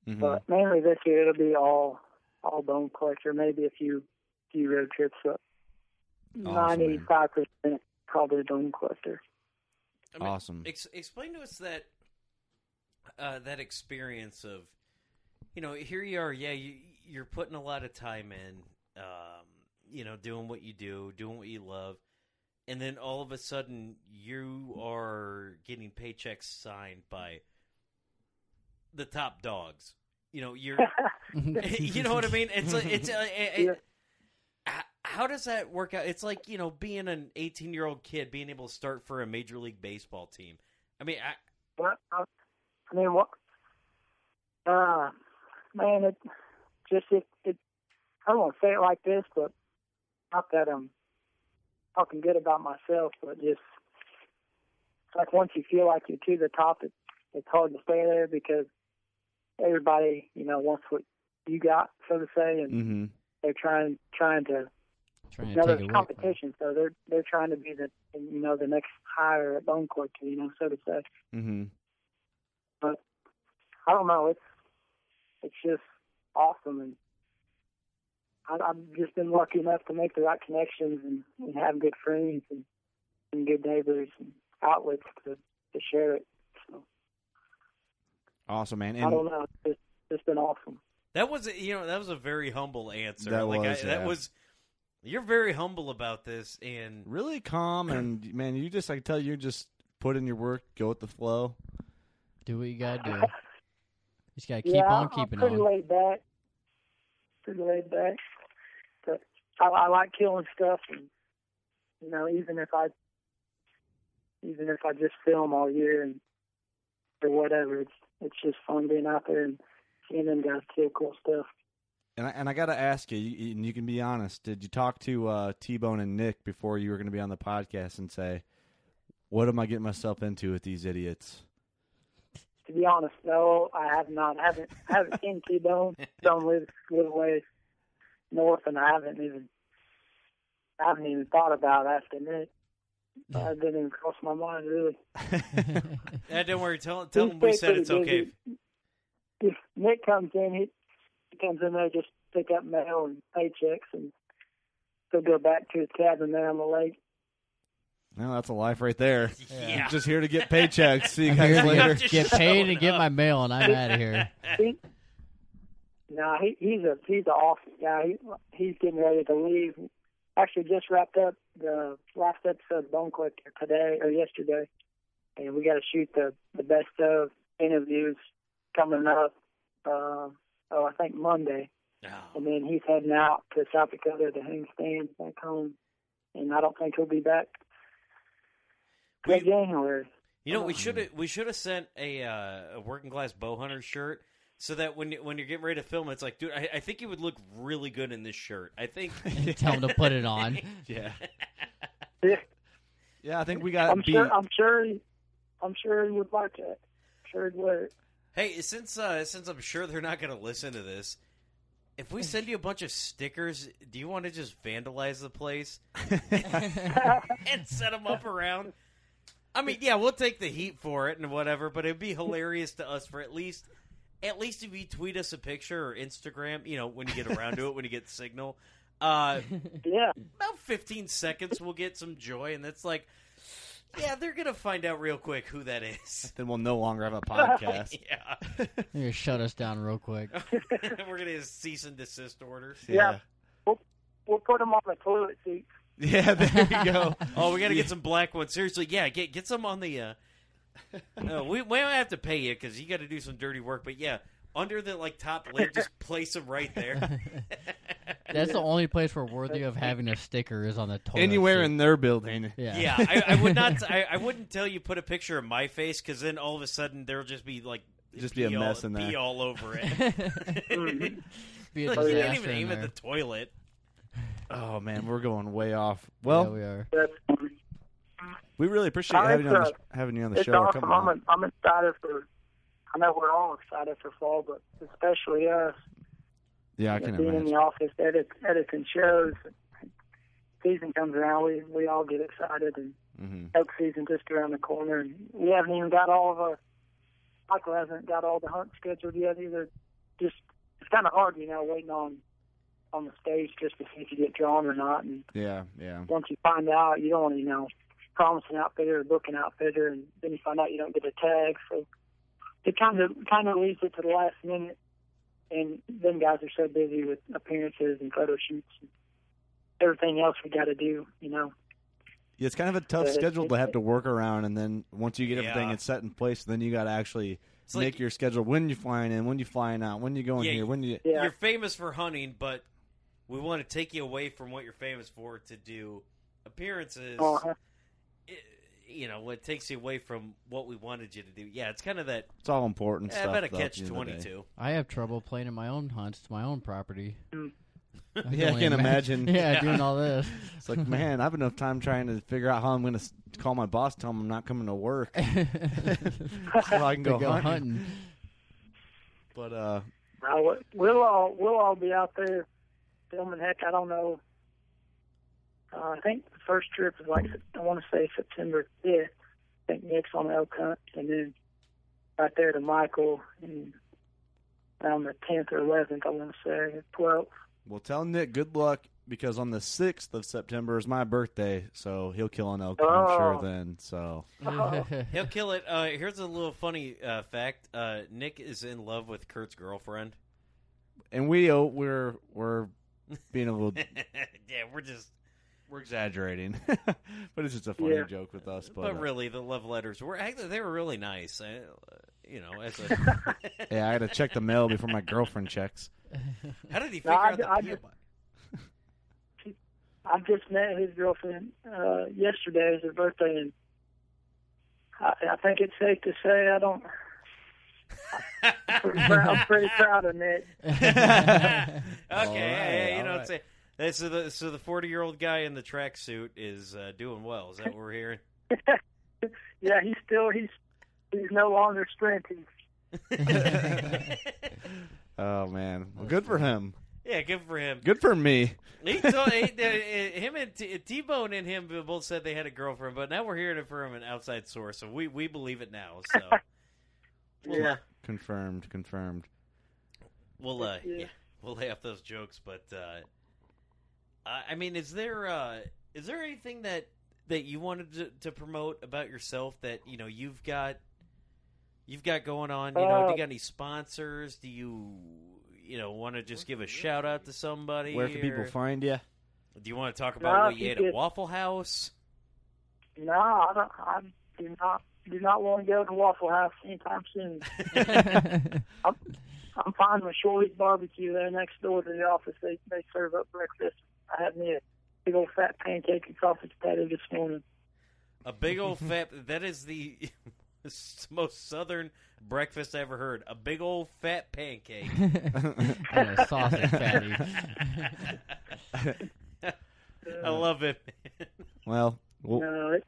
mm-hmm. But mainly this year it'll be all all bone collector, maybe a few few road trips, but ninety five percent probably bone collector. I mean, awesome. Ex- explain to us that uh, that experience of, you know, here you are. Yeah, you, you're putting a lot of time in. Um, you know, doing what you do, doing what you love, and then all of a sudden you are getting paychecks signed by the top dogs. You know, you're. you know what I mean? It's like it's. Uh, it, Yeah. how does that work out? It's like you know, being an 18 year old kid, being able to start for a major league baseball team. I mean, I, What? I, I mean, what? Uh, man, it just it, it. I don't want to say it like this, but not that I'm talking good about myself, but just it's like once you feel like you're to the top, it, it's hard to stay there because everybody, you know, wants what you got, so to say, and mm-hmm. they're trying trying to Trying you know, take there's it away. competition, so they're they're trying to be the you know the next higher at bone collector, you know, so to say. Mm-hmm. But I don't know. It's it's just awesome, and I, I've just been lucky enough to make the right connections and, and have good friends and, and good neighbors and outlets to to share it. So Awesome, man. I don't know. It's just, it's been awesome. That was a- you know that was a very humble answer. That like was, I, yeah. that was. You're very humble about this, and really calm, and man, you just I can tell you just put in your work, go with the flow. Do what you gotta do. Just gotta keep yeah, on I'm keeping pretty on. laid back. Pretty laid back. But I, I like killing stuff, and you know, even if I, even if I just film all year and or whatever, it's it's just fun being out there and seeing them guys kill cool stuff. And I, and I got to ask you, you, and you can be honest. Did you talk to uh, T Bone and Nick before you were going to be on the podcast and say, "What am I getting myself into with these idiots"? To be honest, no, I have not. I haven't I haven't seen T Bone. Don't live live away north, and I haven't even I haven't even thought about asking Nick. Uh, it didn't even cross my mind really. eh, don't worry. Tell tell He's them we said it's pretty okay. Busy. If Nick comes in, he, he comes in there just pick up mail and paychecks, and he'll go back to his cabin there on the lake. well, that's a life right there. Yeah. Just here to get paychecks. See you guys later. get, get paid and get my mail, and I'm out of here. He, No, he, he's a he's an awesome guy. He, he's getting ready to leave. Actually, just wrapped up the last episode of Bone Collector today or yesterday, and we got to shoot the the best of interviews coming up. Uh, oh, I think Monday, Oh. and then he's heading out to South Dakota to hang stands back home, and I don't think he'll be back till We- January. You know, we should have we should have sent a uh, a working class bow hunter shirt so that when you, when you're getting ready to film, it's like, dude, I, I think you would look really good in this shirt. I think. Tell him to put it on. Yeah, Yeah, yeah. I think we got I'm beat. sure. I'm sure. He, I'm sure he would like that. Sure he'd wear it. Hey, since uh, since I'm sure they're not going to listen to this, if we send you a bunch of stickers, do you want to just vandalize the place and set them up around? I mean, yeah, we'll take the heat for it and whatever, but it'd be hilarious to us for at least at least if you tweet us a picture or Instagram, you know, when you get around to it, when you get signal. Uh, Yeah. about 15 seconds we'll get some joy and that's like yeah they're gonna find out real quick who that is then we'll no longer have a podcast. yeah they're gonna shut us down real quick. we're gonna get cease and desist orders Yeah. We'll we'll put them on the toilet seat. yeah. There you go. oh we gotta get some black ones seriously yeah get get some on the uh no, we, we don't have to pay you because you got to do some dirty work but yeah under the like top lid just place them right there That's the only place we're worthy of having a sticker is on the toilet. Anywhere seat. in their building. yeah. yeah I, I would not I, I wouldn't tell you put a picture of my face because then all of a sudden there'll just be like Just be a pee all- mess in there. pee all over it Be a Like, you can't even in aim at the toilet. Oh man, we're going way off. yeah, Well, we are. We really appreciate Uh, having you on the, having you on the It's show. awesome. I'm, on. I'm excited for. I know we're all excited for fall, but especially us. Yeah, I can being in the office, edit, editing shows. Season comes around, we we all get excited, and hmm elk season just around the corner, and we haven't even got all of our. Michael hasn't got all the hunts scheduled yet either. Just it's kind of hard, you know, waiting on on the stage just to see if you get drawn or not, and Yeah, yeah. once you find out, you don't want to, you know, promise an outfitter or book an outfitter, and then you find out you don't get a tag. So it kind of kind of leaves it to the last minute, and then guys are so busy with appearances and photo shoots and everything else we got to do. You know, Yeah, it's kind of a tough Uh, schedule to have to work around, and then once you get everything it's set in place, then you got to actually It's make like your schedule. When you flying in, when you flying out, when you going Yeah, here, when you. yeah, you're famous for hunting, but we want to take you away from what you're famous for to do appearances. uh-huh. It- you know, it takes you away from what we wanted you to do. Yeah, it's kind of that. It's all important eh, stuff. about a though, at catch the end of the day. twenty two. I have trouble playing in my own hunts, to my own property. Mm. I can Yeah, I only can ima- imagine. Yeah, Yeah. doing all this. It's like, man, I have enough time trying to figure out how I'm going to call my boss, tell him I'm not coming to work, so I can go, go hunting. hunting. But uh, Uh, we'll all we'll all be out there filming. Heck, I don't know. Uh, I think the first trip is like I want to say September fifth. I think Nick's on the elk hunt, and then right there to Michael, and around the tenth or eleventh, I want to say twelfth. we'll tell Nick good luck because on the sixth of September is my birthday, so he'll kill an elk. I'm sure Oh. then. So He'll kill it. Uh, here's a little funny uh, fact: uh, Nick is in love with Kurt's girlfriend. and we oh, we're we're being a little yeah, we're just. We're exaggerating, but it's just a funny Yeah. joke with us. But, But, uh, really, the love letters were they were really nice. Uh, you know, as a, yeah, I got to check the mail before my girlfriend checks. how did he No, figure I- out the I just- I just met his girlfriend uh, yesterday. It was her birthday, and I, I think it's safe to say I don't. I'm pretty proud, I'm pretty proud of Nick. okay, right, yeah, you all know, right. say so the so the forty year old guy in the tracksuit is uh, doing well. Is that what we're hearing? yeah, he's still he's he's no longer sprinting. Oh man, well, good for him. yeah, good for him. Good for me. He told he, uh, him and T- T-Bone and him both said they had a girlfriend, but now we're hearing it from an outside source, so we we believe it now. So we'll, Yeah. uh, Confirmed. Confirmed. we'll uh, Yeah. yeah, we'll lay off those jokes. But uh, I I mean, is there uh, is there anything that that you wanted to, to promote about yourself that you know you've got you've got going on? You know, do Uh, you got any sponsors? Do you you know want to just give a shout out to somebody? Where can people find you? Do you want to talk No, about what you you ate at Waffle House? No, I don't. I do not do not want to go to Waffle House anytime soon. I'm fine with Shorty's Barbecue there next door to the office. They they serve up breakfast. I had me a big old fat pancake and sausage patty this morning. A big old fat. That is the most southern breakfast I ever heard. A big old fat pancake. and a sausage patty. I love it. Well, well No, it,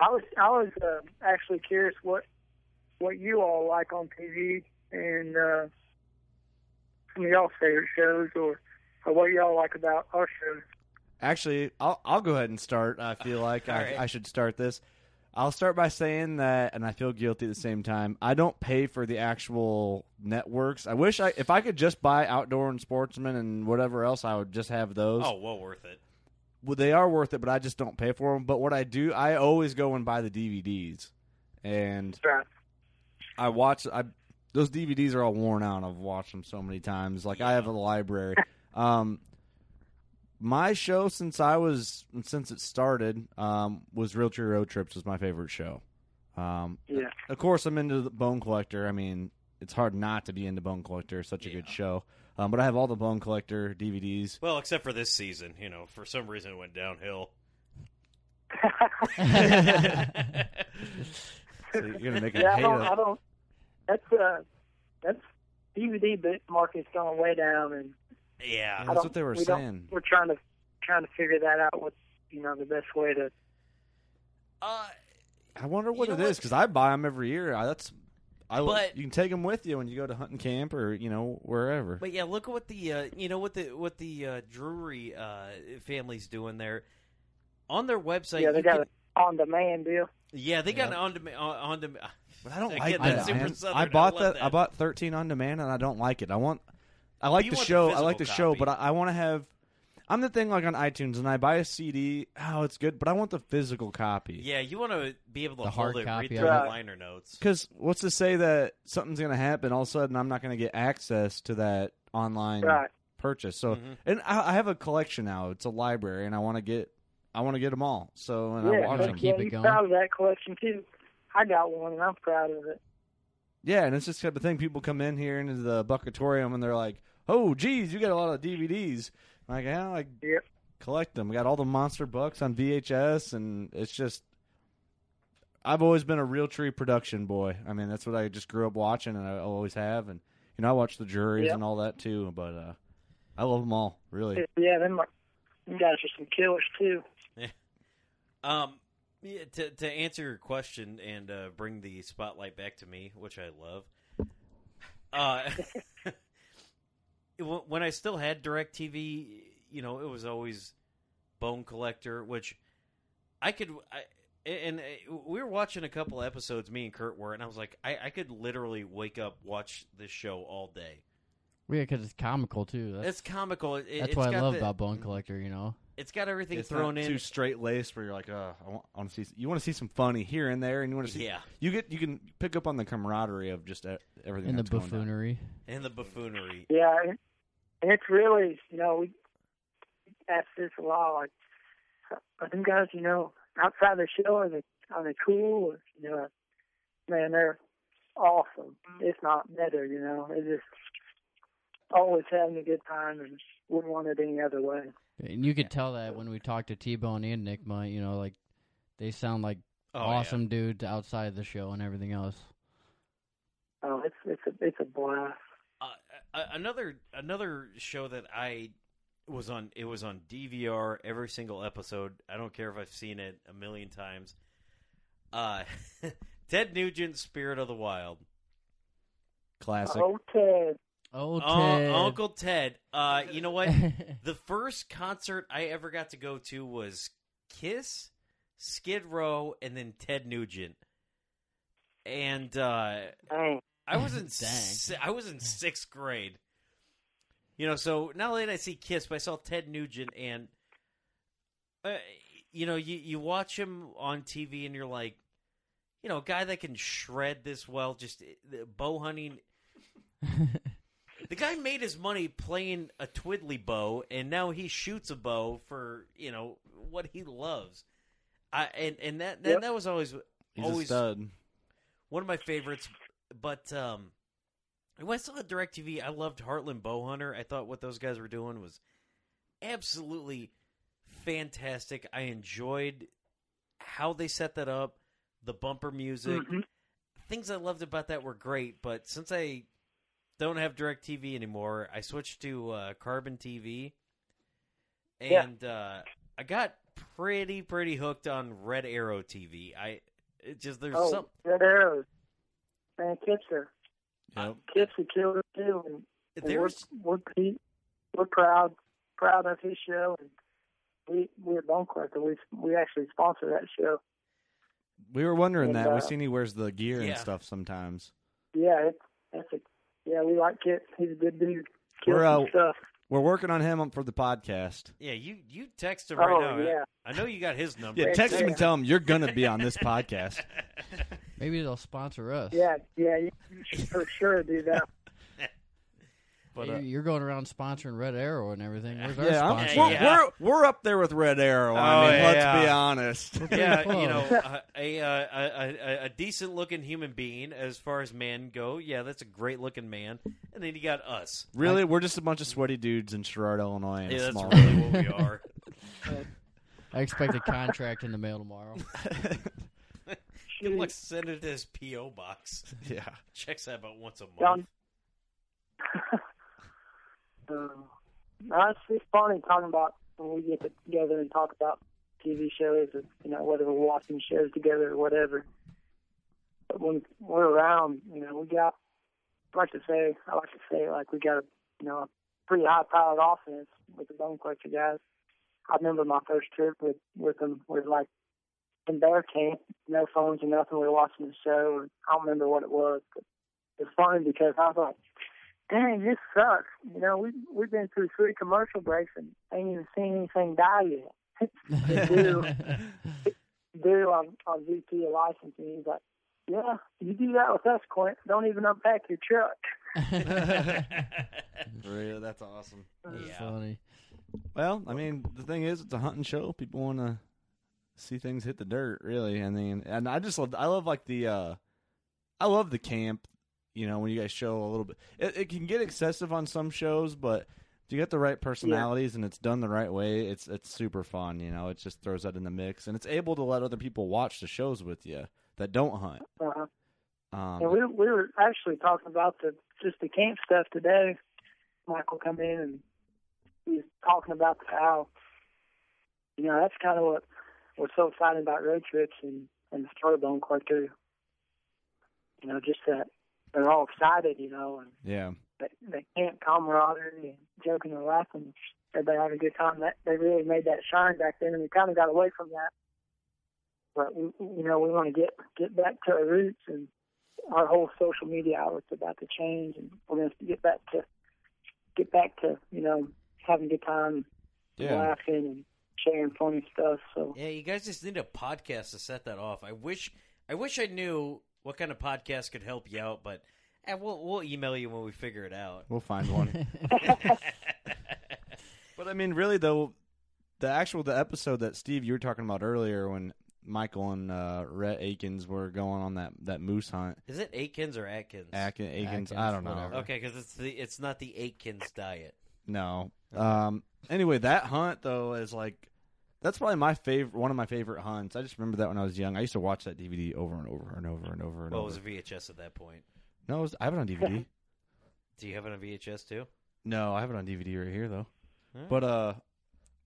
I was I was uh, actually curious what what you all like on TV and uh, some of y'all's favorite shows or or what y'all like about our shows. Actually, I'll I'll go ahead and start. I feel like I, right. I should start this. I'll start by saying that, and I feel guilty at the same time. I don't pay for the actual networks. I wish I, if I could just buy Outdoor and Sportsman and whatever else, I would just have those. Oh, well worth it. Well, they are worth it, but I just don't pay for them. But what I do, I always go and buy the DVDs, and Right. I watch. I those DVDs are all worn out. I've watched them so many times. Like I have a library. Um, my show since I was since it started um, was Realtree Road Trips was my favorite show. Um, Yeah. of course, I'm into the Bone Collector. I mean, it's hard not to be into Bone Collector. Such a Yeah. good show. Um, but I have all the Bone Collector DVDs. Well, except for this season, you know, for some reason it went downhill. So you're gonna make it yeah, I don't. I don't. That's uh, that's DVD bit market's going way down, and yeah. I That's what they were we saying. we're trying to trying to figure that out. What you know the best way to. Uh, I wonder what You it know is what? because I buy them every year. I, that's I But- you can take them with you when you go to hunting camp or you know wherever. but yeah, look at what the uh, you know what the what the uh, Drury uh, family's doing there on their website. yeah, they got can- an on demand deal. yeah, they got an on demand on, on demand. But I don't Again, like that. super I I bought love that, that. I bought 13 on demand, and I don't like it. I want. I like the want the show. I like the physical show, copy. but I, I want to have. I'm the thing like on iTunes, and I buy a CD. Oh, it's good, but I want the physical copy. Yeah, you want to be able to The hold hard it, copy read through it. the liner notes. Because what's to say that something's going to happen? All of a sudden, I'm not going to get access to that online Right. purchase. So, Mhm. and I, I have a collection now. It's a library, and I want to get. I want to get them all. So, and I yeah, watch heck them. keep yeah, it you going. proud of that collection too. I got one, and I'm proud of it. Yeah, and it's just kind of thing. People come in here into the buckatorium and they're like, "Oh, geez, you got a lot of DVDs." I'm like, yeah, I Yep. collect them. I got all the monster bucks on VHS, and it's just. I've always been a Realtree production boy. I mean, that's what I just grew up watching, and I always have. And you know, I watch the Drurys Yep. and all that too. But uh, I love them all, really. Yeah, them, are- them guys are some killers too. Yeah. Um, yeah, to to answer your question and uh, bring the spotlight back to me, which I love. Uh, when when I still had Directv, you know, it was always Bone Collector, which I could. I, and uh, we were watching a couple episodes, me and Kurt were, and I was like, I, I could literally wake up, watch this show all day. Yeah, because it's comical too. That's, It's comical. It, that's it's what I love the- about Bone Collector. You know, It's got everything It's thrown not in. too straight laced where you're like, uh, I want, I want to see. You want to see some funny here and there, and you want to see. Yeah, You get you can pick up on the camaraderie of just everything. and the that's going down. buffoonery. and the buffoonery. Yeah, and, and it's really, you know, we ask this a lot. Like, are them guys, you know, outside the show, are they are they cool? Or, you know, man, they're awesome. Mm-hmm. If not better, you know, they just always having a good time and wouldn't want it any other way. And you could tell that when we talked to T Bone and Nick Mundt, you know, like they sound like Oh, awesome dudes outside the show and everything else. Oh, it's it's a it's a blast. Uh, uh, another another show that I was on. It was on DVR every single episode. I don't care if I've seen it a million times. Uh, Ted Nugent, Spirit of the Wild. Classic. Oh, Ted. Oh, Uh, Ted. Uncle Ted. Uh, you know what? the first concert I ever got to go to was Kiss, Skid Row, and then Ted Nugent. And uh, Dang. I was in Dang. si- I was in sixth grade. You know, so not only did I see Kiss, but I saw Ted Nugent, and uh, you know, you you watch him on TV, and you're like, you know, a guy that can shred this well, just uh, bow hunting. the guy made his money playing a twiddly bow, and now he shoots a bow for you know what he loves. I and and that that, Yep. that was always He's always a stud. one of my favorites. But um, when I saw Directv, I loved Heartland Bowhunter. I thought what those guys were doing was absolutely fantastic. I enjoyed how they set that up, the bumper music. Mhm. Things I loved about that were great, but since I don't have DirecTV anymore, I switched to uh, Carbon TV, Yeah. and uh, I got pretty pretty hooked on Red Arrow TV. I it just there's Oh, some Red Arrows. Man, Kipster. Yep. Kipster killed it too. And, and we're, we're, he, we're proud proud of his show. And we, we're a Bone Collector. We, we actually sponsor that show. We were wondering And, that. we uh, seen he wears the gear Yeah. and stuff sometimes. Yeah, it's, that's a, yeah, we like Kip. He's a good dude. Kills We're, uh, stuff. We're working on him for the podcast. yeah you you text him right Oh, now. yeah. I know you got his number. Yeah, text him and tell him you're gonna be on this podcast. Maybe they'll sponsor us. Yeah, yeah, you, you should for sure do that. But uh, you're going around sponsoring Red Arrow and everything. Where's yeah, I'm- sponsor? we're, Yeah. we're we're up there with Red Arrow. I Oh, mean, let's be honest. yeah, you know, uh, a, uh, a, a a decent looking human being as far as men go. Yeah, that's a great looking man. And then you got us. really, we're just a bunch of sweaty dudes in Sherrard, Illinois. And Yeah, that's small really what we are. I expect a contract in the mail tomorrow. He looks send it to his PO box. yeah. Checks that about once a month. John. um, no, it's, it's funny talking about when we get together and talk about TV shows, or, you know, whether we're watching shows together or whatever. But when we're around, you know, we got, I like to say, I like to say, like we got a, you know, a pretty high-powered offense with the Bone Collector guys. I remember my first trip with with them was like in bear camp, no phones or nothing. We were watching the show. I don't remember what it was, but it's funny because I was like, dang, this sucks. You know, we we've been through three commercial breaks and ain't even seen anything die yet. do do on on VP of licensing. He's like, yeah, you do that with us, Clint. Don't even unpack your truck. Really, that's awesome. That's Yeah. funny. Well, I mean, the thing is, it's a hunting show. People want to see things hit the dirt, really. I mean, and I just love, I love like the, uh I love the camp. You know, when you guys show a little bit, it, it can get excessive on some shows, but if you get the right personalities and it's done the right way, it's it's super fun. You know, it just throws that in the mix, and it's able to let other people watch the shows with you that don't hunt. Uh-huh. Um, And we we were actually talking about the just the camp stuff today. Michael come in and he was talking about how you know that's kind of what what's so exciting about road trips and and the story bone collector. You know, just that they're all excited, you know, and yeah, that, that camp camaraderie and joking and laughing, everybody having a good time. That they really made that shine back then, and we kind of got away from that. But we, you know, we want to get get back to our roots, and our whole social media outlet's about to change, and we're going to get back to get back to you know having a good time, yeah. laughing, and sharing funny stuff. So Yeah, you guys just need a podcast to set that off. I wish I wish I knew what kind of podcast could help you out, but eh, we'll we'll email you when we figure it out. We'll find one. But I mean, really though, the actual the episode that Steve you were talking about earlier when Michael and uh, Rhett Akins were going on that, that moose hunt. Is it Aikens or Atkins? Akin, Akins, Atkins, I don't know. whatever. Okay, because it's the it's not the Aikens diet. No. Um. Anyway, that hunt though is like that's probably my favorite, one of my favorite hunts. I just remember that when I was young. I used to watch that DVD over and over and over and over and over. It was a VHS at that point. no, it was, I have it on DVD. Do you have it on VHS too? no, I have it on DVD right here though. Hmm. But uh,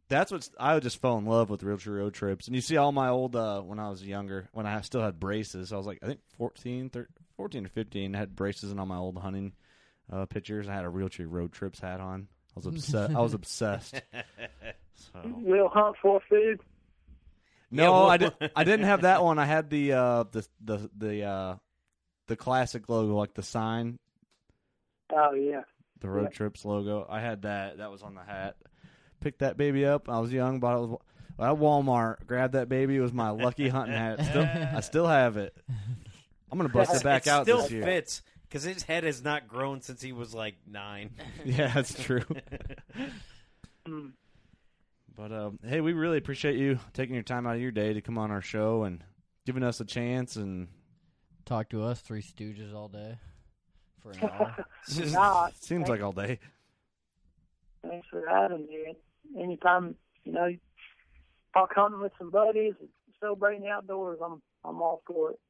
that's what I just fell in love with Realtree road trips. And you see all my old uh when I was younger, when I still had braces. I was like I think 14, 13, 14 or fifteen. I had braces and all my old hunting uh, pictures. I had a Realtree road trips hat on. I was obsessed. I was obsessed. So. we'll hunt for food. No, Yeah, well- I didn't. I didn't have that one. I had the uh, the the the uh, the classic logo, like the sign, Oh yeah, the road Yeah. trips logo. I had that. That was on the hat. Picked that baby up. I was young, bought it at Walmart. Grabbed that baby. It was my lucky hunting hat. Still, I still have it. I'm gonna bust it back it out still this year. fits. Because his head has not grown since he was like nine. Yeah, that's true. Mm. But um, hey, we really appreciate you taking your time out of your day to come on our show and giving us a chance. And Talk to us, Three Stooges, all day for an hour. Nah, seems like all day. Thanks for having me. Anytime, you know, talk hunting with some buddies, celebrating the outdoors, I'm I'm all for it.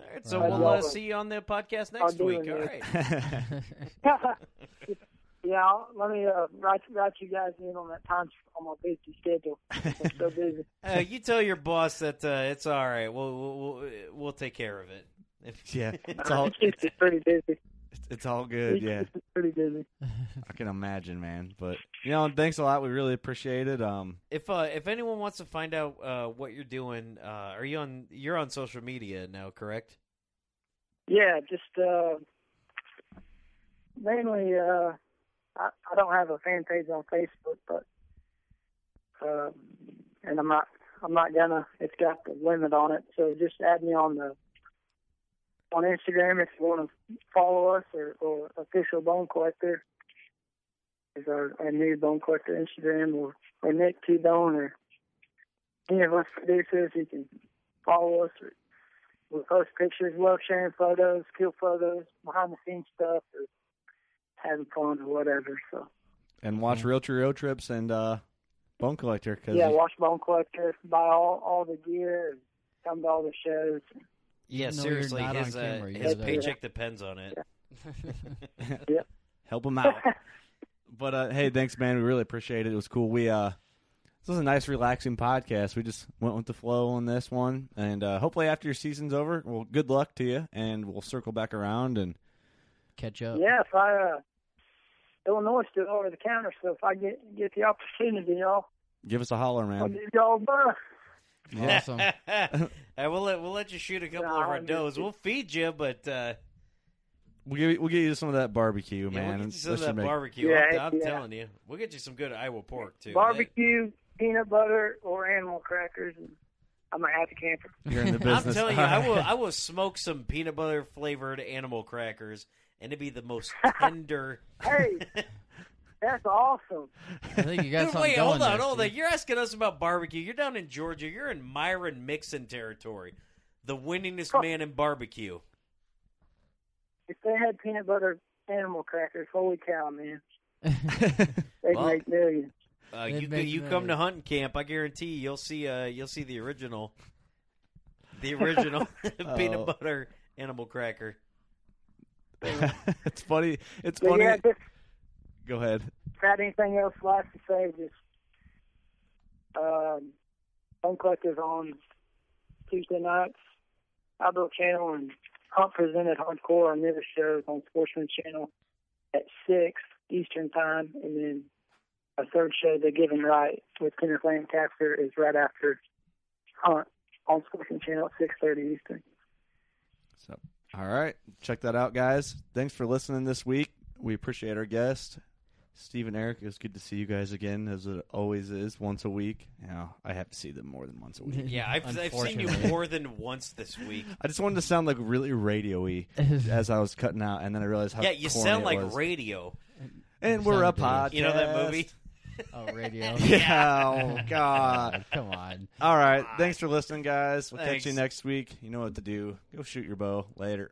All right, so Right we'll uh, see you on the podcast next week. it, All man. right. yeah, let me uh, write write you guys in on that time on my busy schedule. I'm so busy. Uh, you tell your boss that uh, it's all right. We'll, we'll we'll we'll take care of it. If- yeah, it's all He's just pretty busy. It's, it's all good. He's Yeah, just pretty busy. I can imagine, man. But you know, thanks a lot. We really appreciate it. Um, If uh, if anyone wants to find out uh, what you're doing, uh, are you on? You're on social media now, correct? Yeah, just uh, mainly. Uh, I, I don't have a fan page on Facebook, but uh, and I'm not. I'm not gonna. It's got the limit on it, so just add me on the on Instagram if you want to follow us or, or official bone collector is our, our new bone collector Instagram or or Nick T Bone or any of us producers. You can follow us or we post pictures, love sharing photos, kill photos, behind the scenes stuff, or having fun or whatever. So and watch Realtree Road Trips and uh, Bone Collector because yeah, watch Bone Collector, buy all all the gear, and come to all the shows. Yeah, Even though seriously, his uh, camera, you his gotta- paycheck depends on it. Yep, help him out. but uh, hey, thanks, man. We really appreciate it. It was cool. We uh, this was a nice, relaxing podcast. We just went with the flow on this one, and uh, hopefully, after your season's over, well, good luck to you, and we'll circle back around and Catch up. yeah, if I uh, Illinois still over the counter, so if I get get the opportunity, y'all, give us a holler, I'll man. give y'all a buzz. Awesome. We'll let we'll let you shoot a couple Nah, of our I'm does. We'll feed you, but uh, We'll give you, we'll get you some of that barbecue, yeah, man. we'll get you some of that make- barbecue. Yeah, I'm, I'm yeah. telling you, we'll get you some good Iowa pork too. Barbecue, peanut butter, or animal crackers, and I'm a happy camper. You're in the That- business. I'm telling you, I will I will smoke some peanut butter flavored animal crackers, and it'd be the most tender. Hey, that's awesome. I think you got Dude, something wait, going hold on, there, hold on. You're asking us about barbecue. You're down in Georgia. You're in Myron Mixon territory, the winningest Huh. man in barbecue. If they had peanut butter animal crackers, holy cow, man, they'd Well, make millions. Uh, They'd you make you come to hunting camp, I guarantee you, you'll see uh you'll see the original, the original Oh. peanut butter animal cracker. it's funny. It's But funny. yeah, just Go ahead. got anything else last to say? Just um, Bone Collector's on Tuesday nights, Outdoor Channel, and Hunt presented Hardcore the other shows on Sportsman Channel at six Eastern time, and then a third show, The Given Right, with Kenneth Lancaster, is right after Hunt on Sportsman Channel at six thirty Eastern. So, all right, check that out, guys. Thanks for listening this week. We appreciate our guest, Steve and Eric. It was good to see you guys again, as it always is, once a week. You know, I have to see them more than once a week. Yeah, I've, I've seen you more than once this week. I just wanted to sound like really radio-y as I was cutting out, and then I realized how Yeah, you corny sound it like was. radio. And You we're a sound podcast. You know that movie? Oh, radio. Yeah. Oh God. Come on. All right. Thanks for listening, guys. We'll catch you next week. You know what to do. Go shoot your bow. Later.